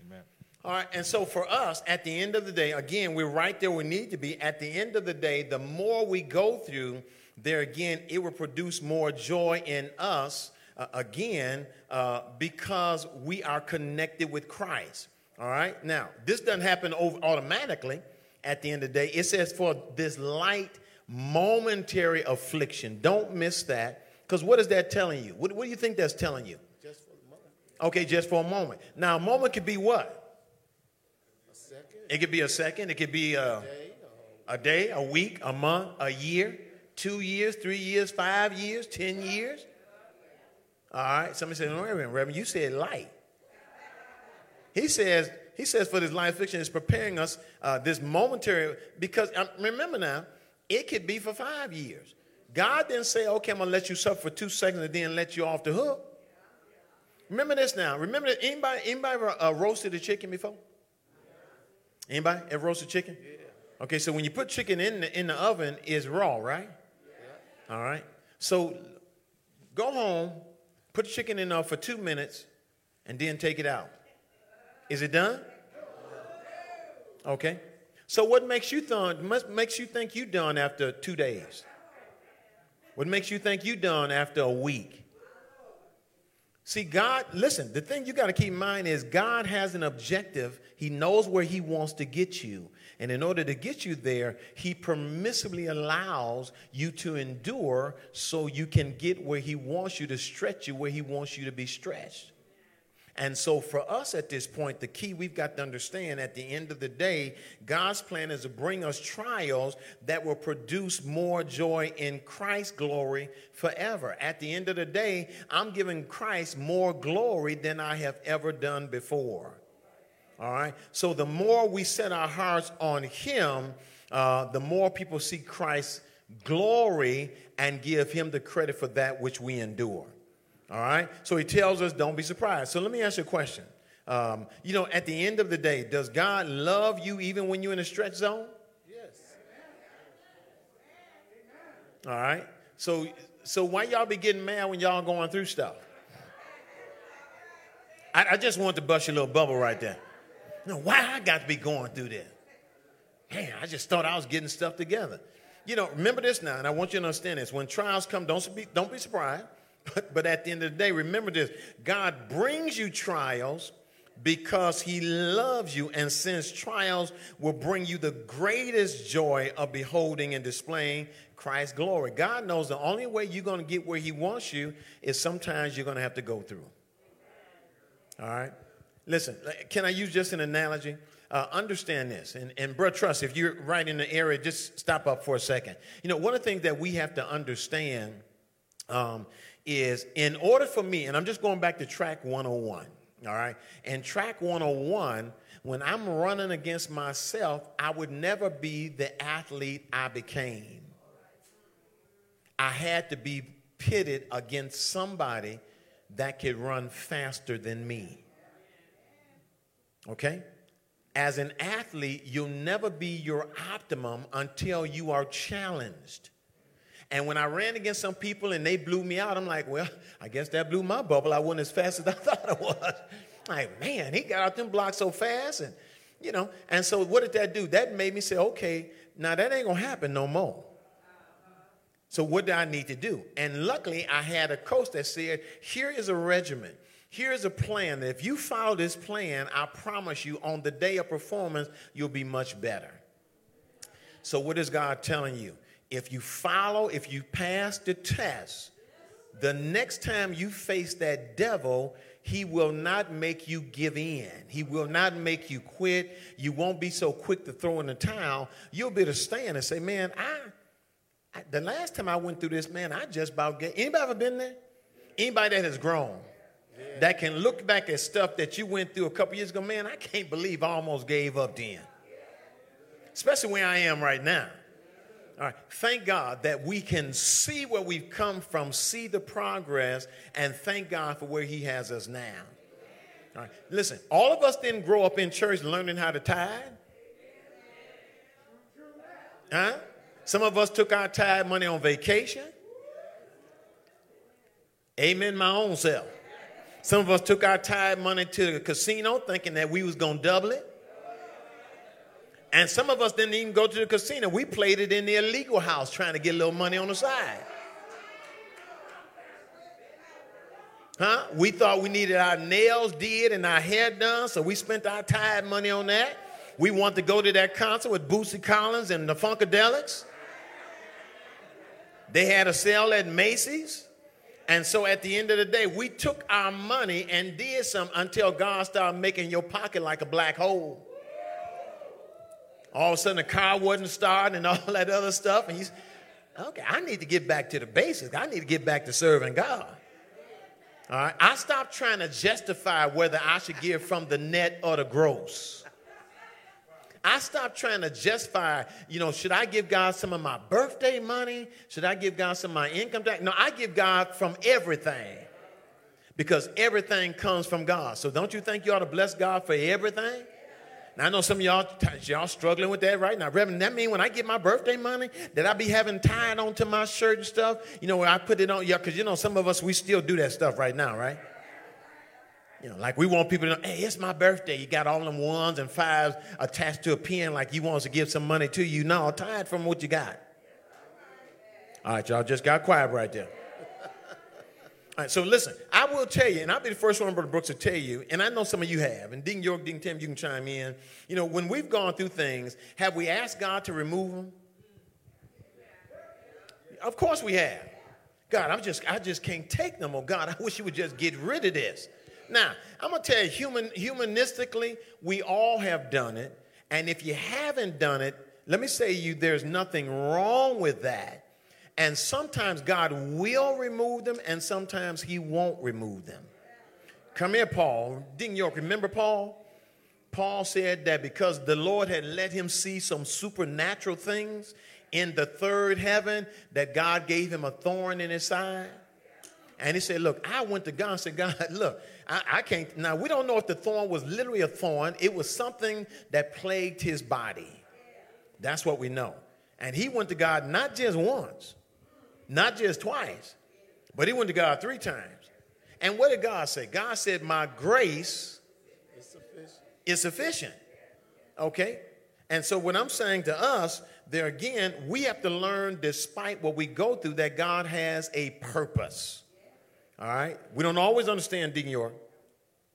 Amen. All right, and so for us, at the end of the day, again, we're right there we need to be. At the end of the day, the more we go through, there again, it will produce more joy in us, uh, again, uh, because we are connected with Christ. All right, now, this doesn't happen over automatically at the end of the day. It says, for this light, momentary affliction. Don't miss that, because what is that telling you? What, what do you think that's telling you? Just for a moment. Okay, just for a moment. Now, a moment could be what? A second. It could be a second. It could be a, a day, a week, a month, a year, two years, three years, five years, ten years. All right. Somebody said, no, Reverend, Reverend, you said light. He says, he says for this life fiction is preparing us uh, this momentary, because um, remember now, it could be for five years. God didn't say, okay, I'm going to let you suffer for two seconds and then let you off the hook. Remember this now. Remember that anybody, anybody ever uh, roasted a chicken before? Anybody ever roasted chicken? Okay, so when you put chicken in the, in the oven, it's raw, right? All right. So go home, put chicken in there for two minutes, and then take it out. Is it done? Okay. So what makes you what makes you think you done after two days? What makes you think you done after a week? See, God, listen, the thing you got to keep in mind is God has an objective. He knows where He wants to get you. And in order to get you there, He permissibly allows you to endure so you can get where He wants you to stretch you, where He wants you to be stretched. And so, for us at this point, the key we've got to understand at the end of the day, God's plan is to bring us trials that will produce more joy in Christ's glory forever. At the end of the day, I'm giving Christ more glory than I have ever done before. All right? So, the more we set our hearts on Him, uh, the more people see Christ's glory and give Him the credit for that which we endure. All right? So he tells us, don't be surprised. So let me ask you a question. Um, you know, at the end of the day, does God love you even when you're in a stretch zone? Yes. All right? So, so why y'all be getting mad when y'all going through stuff? I, I just want to bust your little bubble right there. No, why I got to be going through this? Man, I just thought I was getting stuff together. You know, remember this now, and I want you to understand this. When trials come, don't be, don't be surprised. But, but at the end of the day, remember this God brings you trials because He loves you, and since trials will bring you the greatest joy of beholding and displaying Christ's glory. God knows the only way you're going to get where He wants you is sometimes you're going to have to go through. All right? Listen, can I use just an analogy? Uh, understand this, and, and bro, trust, if you're right in the area, just stop up for a second. You know, one of the things that we have to understand um, is in order for me, and I'm just going back to track 101, all right? And track 101, when I'm running against myself, I would never be the athlete I became. I had to be pitted against somebody that could run faster than me. Okay? As an athlete, you'll never be your optimum until you are challenged. And when I ran against some people and they blew me out, I'm like, well, I guess that blew my bubble. I wasn't as fast as I thought I was. Like, man, he got out them blocks so fast. And, you know, and so what did that do? That made me say, okay, now that ain't going to happen no more. So what do I need to do? And luckily, I had a coach that said, here is a regimen. Here's a plan if you follow this plan, I promise you on the day of performance, you'll be much better. So what is God telling you? If you follow, if you pass the test, the next time you face that devil, he will not make you give in. He will not make you quit. You won't be so quick to throw in the towel. You'll be able to stand and say, man, I, I the last time I went through this, man, I just about get, anybody ever been there? Anybody that has grown. That can look back at stuff that you went through a couple years ago, man, I can't believe I almost gave up then. Especially where I am right now. All right. Thank God that we can see where we've come from, see the progress, and thank God for where He has us now. All right. Listen, all of us didn't grow up in church learning how to tithe. Huh? Some of us took our tithe money on vacation. Amen, my own self. Some of us took our tithe money to the casino thinking that we was going to double it. And some of us didn't even go to the casino. We played it in the illegal house trying to get a little money on the side. Huh? We thought we needed our nails did and our hair done, so we spent our tithe money on that. We want to go to that concert with Bootsy Collins and the Funkadelics. They had a sale at Macy's. And so at the end of the day, we took our money and did some until God started making your pocket like a black hole all of a sudden the car wasn't starting and all that other stuff. And he's, okay, I need to get back to the basics. I need to get back to serving God. All right, I stopped trying to justify whether I should give from the net or the gross. I stopped trying to justify, you know, should I give God some of my birthday money? Should I give God some of my income tax? No, I give God from everything because everything comes from God. So don't you think you ought to bless God for everything? Now, I know some of y'all, y'all struggling with that right now. Reverend, that mean when I get my birthday money, that I be having tied onto my shirt and stuff? You know, where I put it on, yeah, because you know, some of us, we still do that stuff right now, right? You know, like we want people to know, hey, it's my birthday. You got all them ones and fives attached to a pen like you want to give some money to you. No, tied from what you got. All right, y'all just got quiet right there. All right, so listen, I will tell you, and I'll be the first one, Brother Brooks, to tell you, and I know some of you have, and Dean York, Dean Tim, you can chime in. You know, when we've gone through things, have we asked God to remove them? Of course we have. God, I'm just, I just can't take them. Oh God, I wish you would just get rid of this. Now, I'm gonna tell you, human, humanistically, we all have done it, and if you haven't done it, let me say you, there's nothing wrong with that. And sometimes God will remove them, and sometimes He won't remove them. Come here, Paul. Ding York, remember Paul? Paul said that because the Lord had let him see some supernatural things in the third heaven, that God gave him a thorn in his side. And he said, Look, I went to God and said, God, look, I, I, can't. Now, we don't know if the thorn was literally a thorn, it was something that plagued his body. That's what we know. And he went to God not just once, not just twice, but he went to God three times. And what did God say? God said, My grace is sufficient. Is sufficient. Okay? And so, what I'm saying to us, there again, we have to learn, despite what we go through, that God has a purpose. All right? We don't always understand, Deacon York.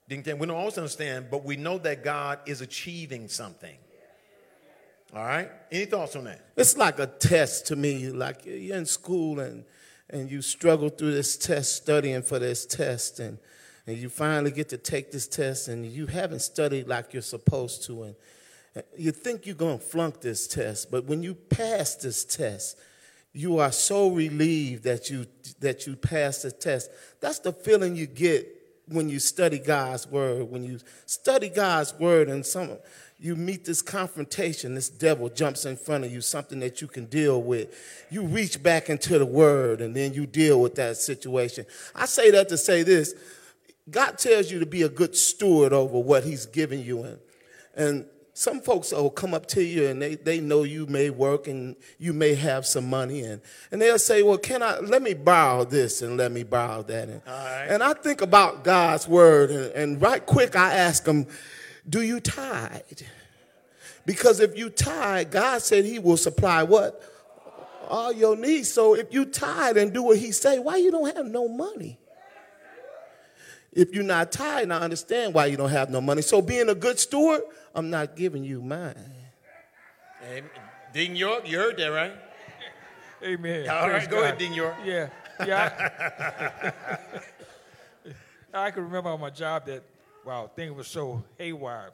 Deacon we don't always understand, but we know that God is achieving something. All right. Any thoughts on that? It's like a test to me. Like you're in school and and you struggle through this test, studying for this test, and and you finally get to take this test, and you haven't studied like you're supposed to, and you think you're gonna flunk this test, but when you pass this test, you are so relieved that you that you passed the test. That's the feeling you get when you study God's word. When you study God's word, and some you meet this confrontation, this devil jumps in front of you, something that you can deal with. You reach back into the word and then you deal with that situation. I say that to say this God tells you to be a good steward over what He's given you. And, and some folks will come up to you and they, they know you may work and you may have some money and, and they'll say, well, can I, let me borrow this and let me borrow that. And, and I think about God's word and, and right quick I ask them, do you tithe? Because if you tithe, God said He will supply what? All your needs. So if you tithe and do what He say, why you don't have no money? If you're not tithing, I understand why you don't have no money. So being a good steward, I'm not giving you mine. Hey, Ding York, you heard that, right? Amen. All right, go God. ahead, Ding York. Yeah, yeah. I, I can remember on my job that, wow, things were so haywire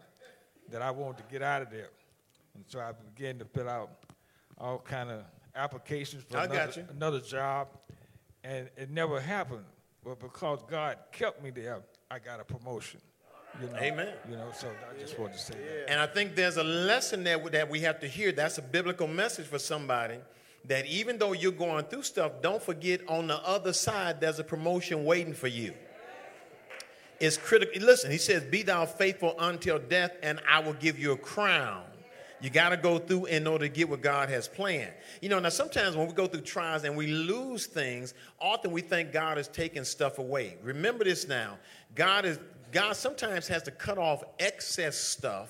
that I wanted to get out of there. And so I began to fill out all kind of applications for I another, got you. another job. And it never happened. But because God kept me there, I got a promotion. You know, Amen. You know, so I just wanted to say that. And I think there's a lesson there that we have to hear. That's a biblical message for somebody that even though you're going through stuff, don't forget on the other side, there's a promotion waiting for you. It's critical. Listen, he says, Be thou faithful until death, and I will give you a crown. You got to go through in order to get what God has planned. You know, now sometimes when we go through trials and we lose things, often we think God is taking stuff away. Remember this now. God is God sometimes has to cut off excess stuff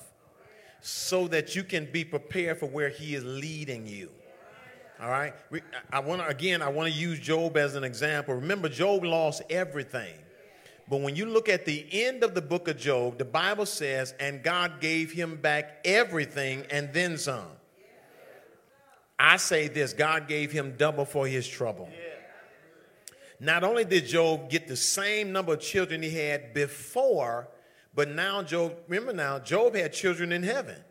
so that you can be prepared for where he is leading you. All right? I want to again, I want to use Job as an example. Remember Job lost everything. But when you look at the end of the book of Job, the Bible says, and God gave him back everything and then some. I say this God gave him double for his trouble. Not only did Job get the same number of children he had before, but now Job, remember now, Job had children in heaven.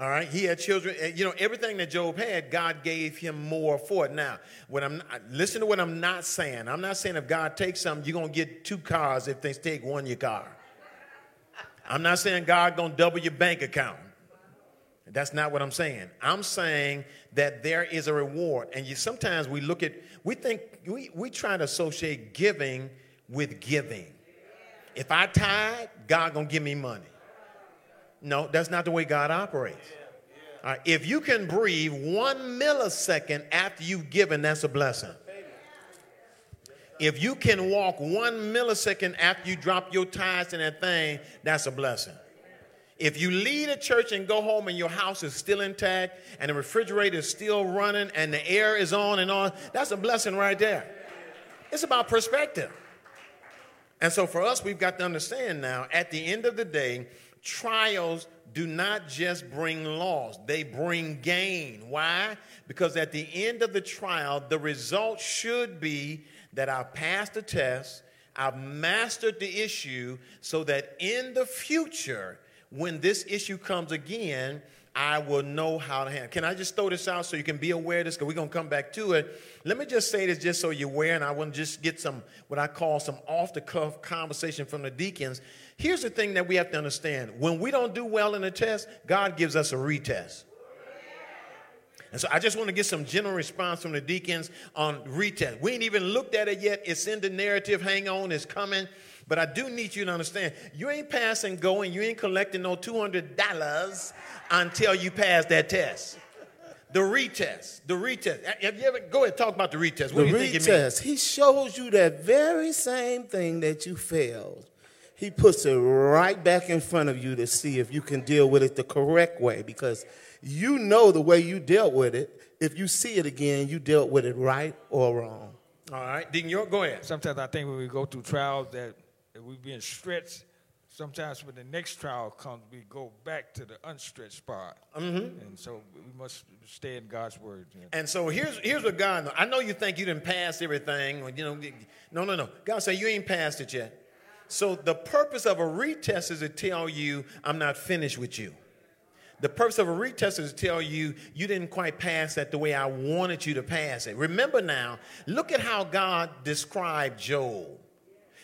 All right, he had children. You know, everything that Job had, God gave him more for it. Now, when I'm listen to what I'm not saying. I'm not saying if God takes something, you're gonna get two cars if they take one your car. I'm not saying God gonna double your bank account. That's not what I'm saying. I'm saying that there is a reward, and you sometimes we look at we think we we try to associate giving with giving. If I tithe, God gonna give me money. No, that's not the way God operates. All right, if you can breathe one millisecond after you've given, that's a blessing. If you can walk one millisecond after you drop your tithes in that thing, that's a blessing. If you leave a church and go home and your house is still intact and the refrigerator is still running and the air is on and on, that's a blessing right there. It's about perspective. And so for us, we've got to understand now, at the end of the day, trials do not just bring loss, they bring gain. Why? Because at the end of the trial, the result should be that I've passed the test, I've mastered the issue, so that in the future, when this issue comes again, I will know how to handle. Can I just throw this out so you can be aware of this? Because we're gonna come back to it. Let me just say this, just so you're aware, and I want to just get some what I call some off-the-cuff conversation from the deacons. Here's the thing that we have to understand: when we don't do well in a test, God gives us a retest. And so I just want to get some general response from the deacons on retest. We ain't even looked at it yet. It's in the narrative. Hang on, it's coming. But I do need you to understand you ain't passing going, you ain't collecting no $200 until you pass that test. The retest. The retest. Have you ever go ahead talk about the retest? What The do you think it means? retest, he shows you that very same thing that you failed. He puts it right back in front of you to see if you can deal with it the correct way because you know the way you dealt with it. If you see it again, you dealt with it right or wrong. All right, Deacon York, go ahead. Sometimes I think when we go through trials that, we're being stretched. Sometimes when the next trial comes, we go back to the unstretched part. Mm-hmm. And so we must stay in God's word. know. And so here's here's what God knows. I know you think you didn't pass everything. or, You know, no, no, no. God said you ain't passed it yet. So the purpose of a retest is to tell you I'm not finished with you. The purpose of a retest is to tell you you didn't quite pass that the way I wanted you to pass it. Remember now, look at how God described Job.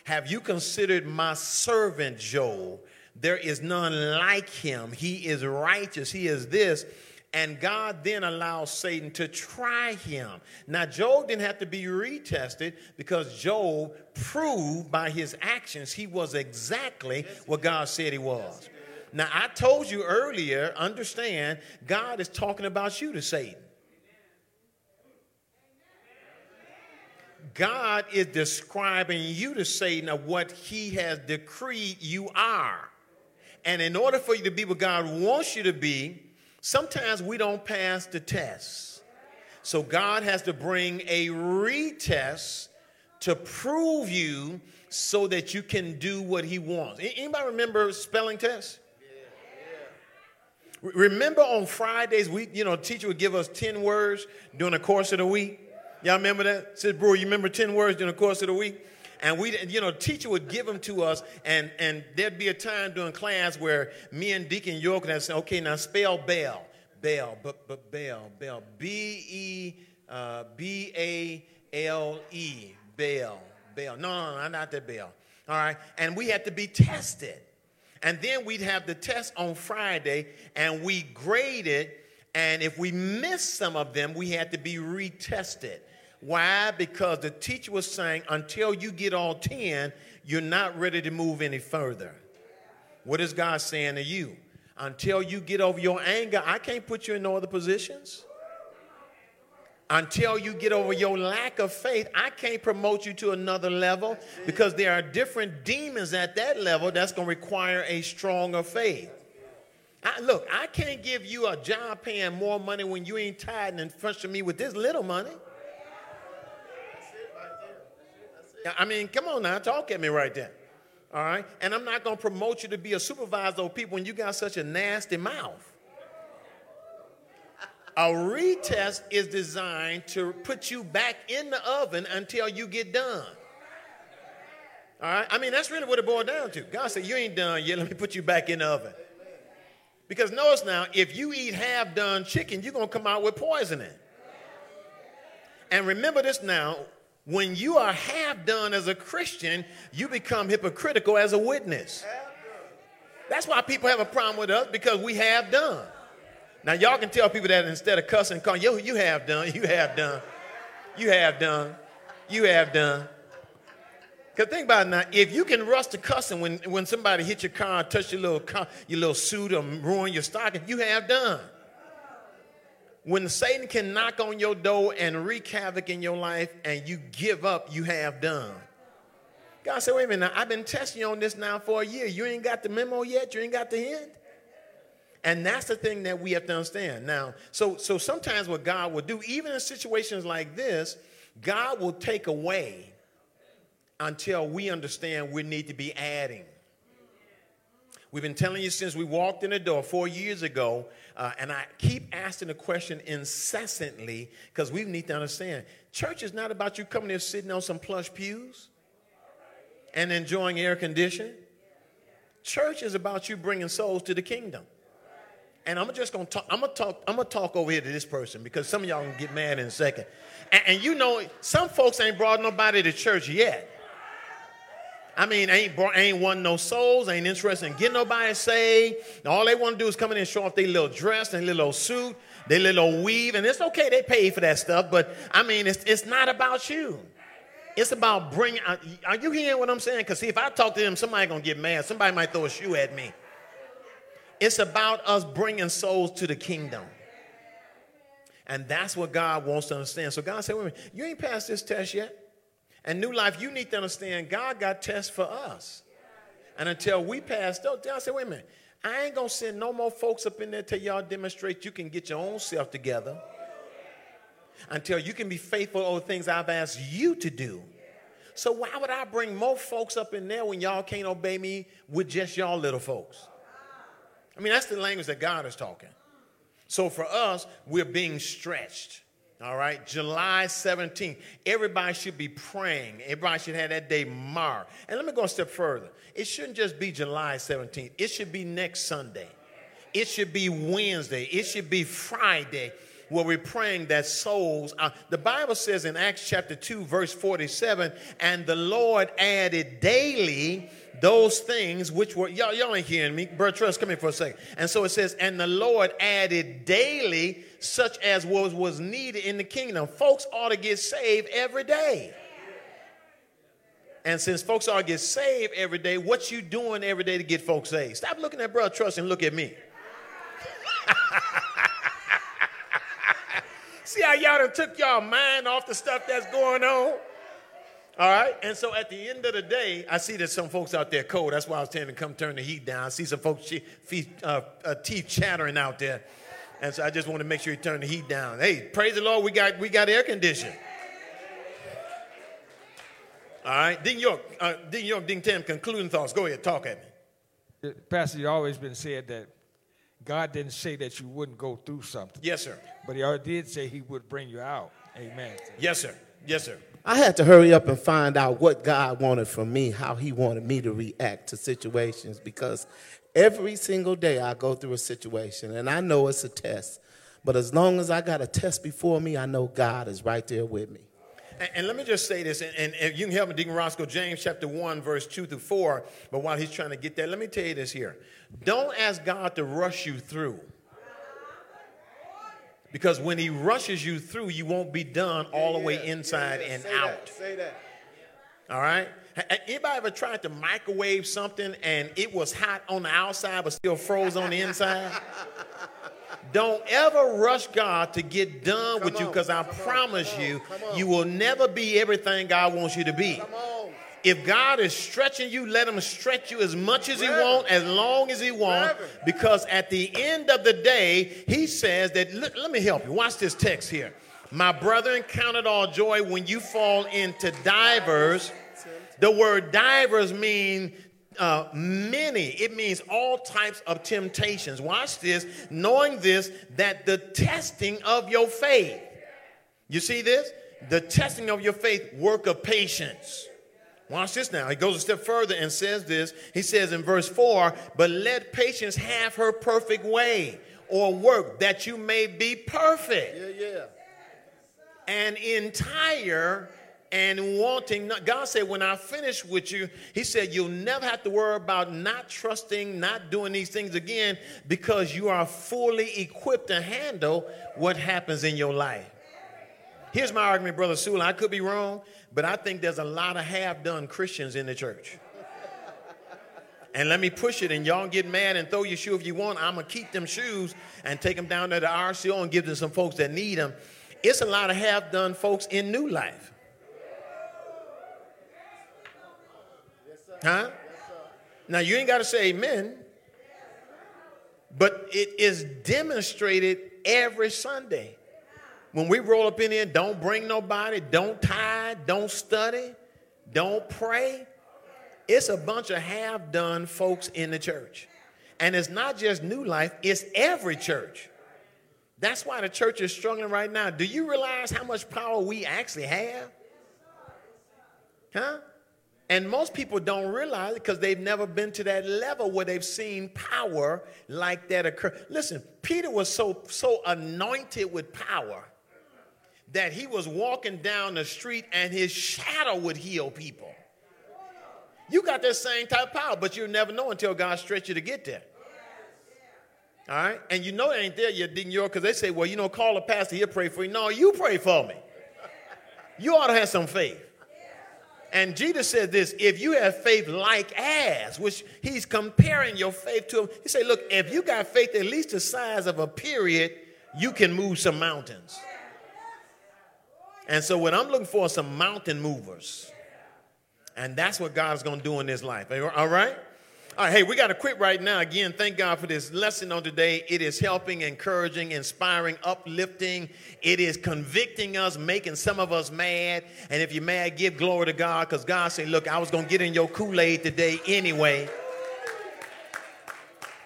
Have you considered my servant Job? There is none like him. He is righteous. He is this. And God then allows Satan to try him. Now, Job didn't have to be retested because Job proved by his actions he was exactly what God said he was. Now, I told you earlier, understand, God is talking about you to Satan. God is describing you to Satan of what he has decreed you are. And in order for you to be what God wants you to be, sometimes we don't pass the test. So God has to bring a retest to prove you so that you can do what he wants. Anybody remember spelling tests? Remember on Fridays, we, you know, teacher would give us 10 words during the course of the week. Y'all remember that? Says, bro, you remember 10 words during the course of the week? And we, you know, teacher would give them to us, and, and there'd be a time during class where me and Deacon York would say, okay, now spell Bell. Bell, but, but Bell, Bell. B E uh, B A L E. Bell, Bell. No, no, no, not that Bell. All right. And we had to be tested. And then we'd have the test on Friday, and we graded. And if we missed some of them, we had to be retested. Why? Because the teacher was saying, until you get all 10, you're not ready to move any further. What is God saying to you? Until you get over your anger, I can't put you in no other positions. Until you get over your lack of faith, I can't promote you to another level because there are different demons at that level that's going to require a stronger faith. I, look, I can't give you a job paying more money when you ain't tithing and of me with this little money. I mean, come on now, talk at me right there. All right? And I'm not going to promote you to be a supervisor of people when you got such a nasty mouth. A retest is designed to put you back in the oven until you get done. All right? I mean, that's really what it boiled down to. God said, You ain't done yet. Let me put you back in the oven. Because notice now, if you eat half done chicken, you're going to come out with poisoning. And remember this now when you are half done as a Christian, you become hypocritical as a witness. That's why people have a problem with us because we have done. Now, y'all can tell people that instead of cussing, call you, you have done, you have done, you have done, you have done. Because think about it now, if you can rush to cussing when, when somebody hit your car, touch your little, car, your little suit, or ruin your stocking, you have done. When Satan can knock on your door and wreak havoc in your life and you give up, you have done. God said, wait a minute, I've been testing you on this now for a year. You ain't got the memo yet? You ain't got the hint? And that's the thing that we have to understand. Now, so so sometimes what God will do, even in situations like this, God will take away until we understand we need to be adding. We've been telling you since we walked in the door four years ago, uh, and I keep asking the question incessantly because we need to understand church is not about you coming here sitting on some plush pews and enjoying air conditioning. Church is about you bringing souls to the kingdom. And I'm just gonna talk. I'm gonna talk. I'm gonna talk over here to this person because some of y'all gonna get mad in a second. And, and you know, some folks ain't brought nobody to church yet. I mean, ain't ain't won no souls, ain't interested in getting nobody saved. All they want to do is come in and show off their little dress and little suit, their little weave, and it's okay, they pay for that stuff, but I mean, it's, it's not about you. It's about bringing, are you hearing what I'm saying? Because see, if I talk to them, somebody to get mad. Somebody might throw a shoe at me. It's about us bringing souls to the kingdom. And that's what God wants to understand. So God said, wait a minute, you ain't passed this test yet. And New Life, you need to understand God got tests for us. And until we pass those, I said, wait a minute, I ain't gonna send no more folks up in there till y'all demonstrate you can get your own self together. Until you can be faithful over things I've asked you to do. So why would I bring more folks up in there when y'all can't obey me with just y'all little folks? I mean, that's the language that God is talking. So for us, we're being stretched. All right, July 17th. Everybody should be praying. Everybody should have that day marked. And let me go a step further. It shouldn't just be July 17th, it should be next Sunday. It should be Wednesday. It should be Friday where we're praying that souls are. The Bible says in Acts chapter 2, verse 47, and the Lord added daily those things which were, y'all, y'all ain't hearing me. Bert Trust, come here for a second. And so it says, and the Lord added daily such as was, was needed in the kingdom. Folks ought to get saved every day. And since folks ought to get saved every day, what you doing every day to get folks saved? Stop looking at Brother Trust and look at me. See how y'all done took y'all mind off the stuff that's going on? All right. And so at the end of the day, I see that some folks out there cold. That's why I was telling them to come turn the heat down. I see some folks' feet, uh, uh, teeth chattering out there. And so I just want to make sure you turn the heat down. Hey, praise the Lord, we got, we got air conditioning. All right. Deacon York, uh, Deacon York, Deacon Tatum, concluding thoughts. Go ahead, talk at me. Pastor, you always been said that God didn't say that you wouldn't go through something. Yes, sir. But he did say he would bring you out. Amen. Yes, sir. Yes, sir. I had to hurry up and find out what God wanted from me, how He wanted me to react to situations, because every single day I go through a situation and I know it's a test. But as long as I got a test before me, I know God is right there with me. And, and let me just say this, and, and, and you can help me, Deacon Roscoe, James chapter 1, verse 2 through 4. But while he's trying to get there, let me tell you this here. Don't ask God to rush you through. Because when he rushes you through, you won't be done all the way inside and Say out. That. Say that. All right? Anybody ever tried to microwave something and it was hot on the outside but still froze on the inside? Don't ever rush God to get done with you because I promise on, you, on. you will never be everything God wants you to be. If God is stretching you, let him stretch you as much as he wants, as long as he wants. Because at the end of the day, he says that, let, let me help you. Watch this text here. My brethren, count it all joy when you fall into divers. The word divers mean uh, many. It means all types of temptations. Watch this. Knowing this, that the testing of your faith. You see this? The testing of your faith, work of patience. Watch this now. He goes a step further and says this. He says in verse 4 But let patience have her perfect way or work that you may be perfect Yeah, yeah. and entire and wanting. not- God said, When I finish with you, He said, You'll never have to worry about not trusting, not doing these things again because you are fully equipped to handle what happens in your life. Here's my argument, Brother Sewell. I could be wrong, but I think there's a lot of half done Christians in the church. And let me push it, and y'all get mad and throw your shoe if you want. I'm going to keep them shoes and take them down to the RCO and give them some folks that need them. It's a lot of half done folks in new life. Huh? Now, you ain't got to say amen, but it is demonstrated every Sunday. When we roll up in here, don't bring nobody, don't tithe, don't study, don't pray. It's a bunch of half done folks in the church. And it's not just New Life, it's every church. That's why the church is struggling right now. Do you realize how much power we actually have? Huh? And most people don't realize it because they've never been to that level where they've seen power like that occur. Listen, Peter was so so anointed with power that he was walking down the street and his shadow would heal people. You got that same type of power, but you'll never know until God stretch you to get there. All right? And you know it ain't there yet, Deacon York, because they say, well, you know, call a pastor, he'll pray for you. No, you pray for me. You ought to have some faith. And Jesus said this if you have faith like as, which he's comparing your faith to him. He said, look, if you got faith at least the size of a period, you can move some mountains. And so, what I'm looking for is some mountain movers. And that's what God's going to do in this life. All right? All right, hey, we got to quit right now. Again, thank God for this lesson on today. It is helping, encouraging, inspiring, uplifting. It is convicting us, making some of us mad. And if you're mad, give glory to God because God said, Look, I was going to get in your Kool Aid today anyway.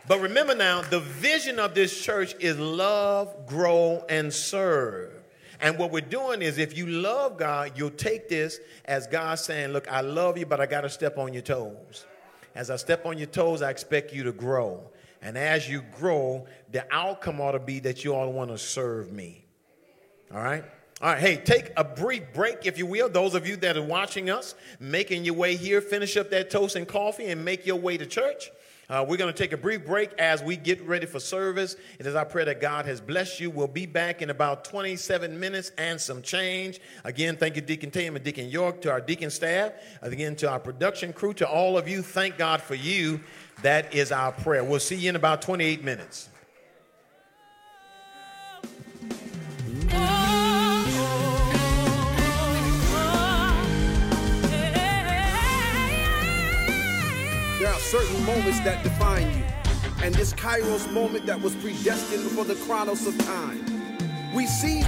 But remember now, the vision of this church is love, grow, and serve. And what we're doing is if you love God, you'll take this as God saying, Look, I love you, but I got to step on your toes. As I step on your toes, I expect you to grow. And as you grow, the outcome ought to be that you all want to serve me. All right? All right, hey, take a brief break, if you will. Those of you that are watching us, making your way here, finish up that toast and coffee and make your way to church. Uh, we're going to take a brief break as we get ready for service. It is our prayer that God has blessed you. We'll be back in about 27 minutes and some change. Again, thank you, Deacon Tatum and Deacon York, to our deacon staff. Again, to our production crew, to all of you, thank God for you. That is our prayer. We'll see you in about 28 minutes. There are certain moments that define you. And this Kairos moment that was predestined before the chronos of time. We see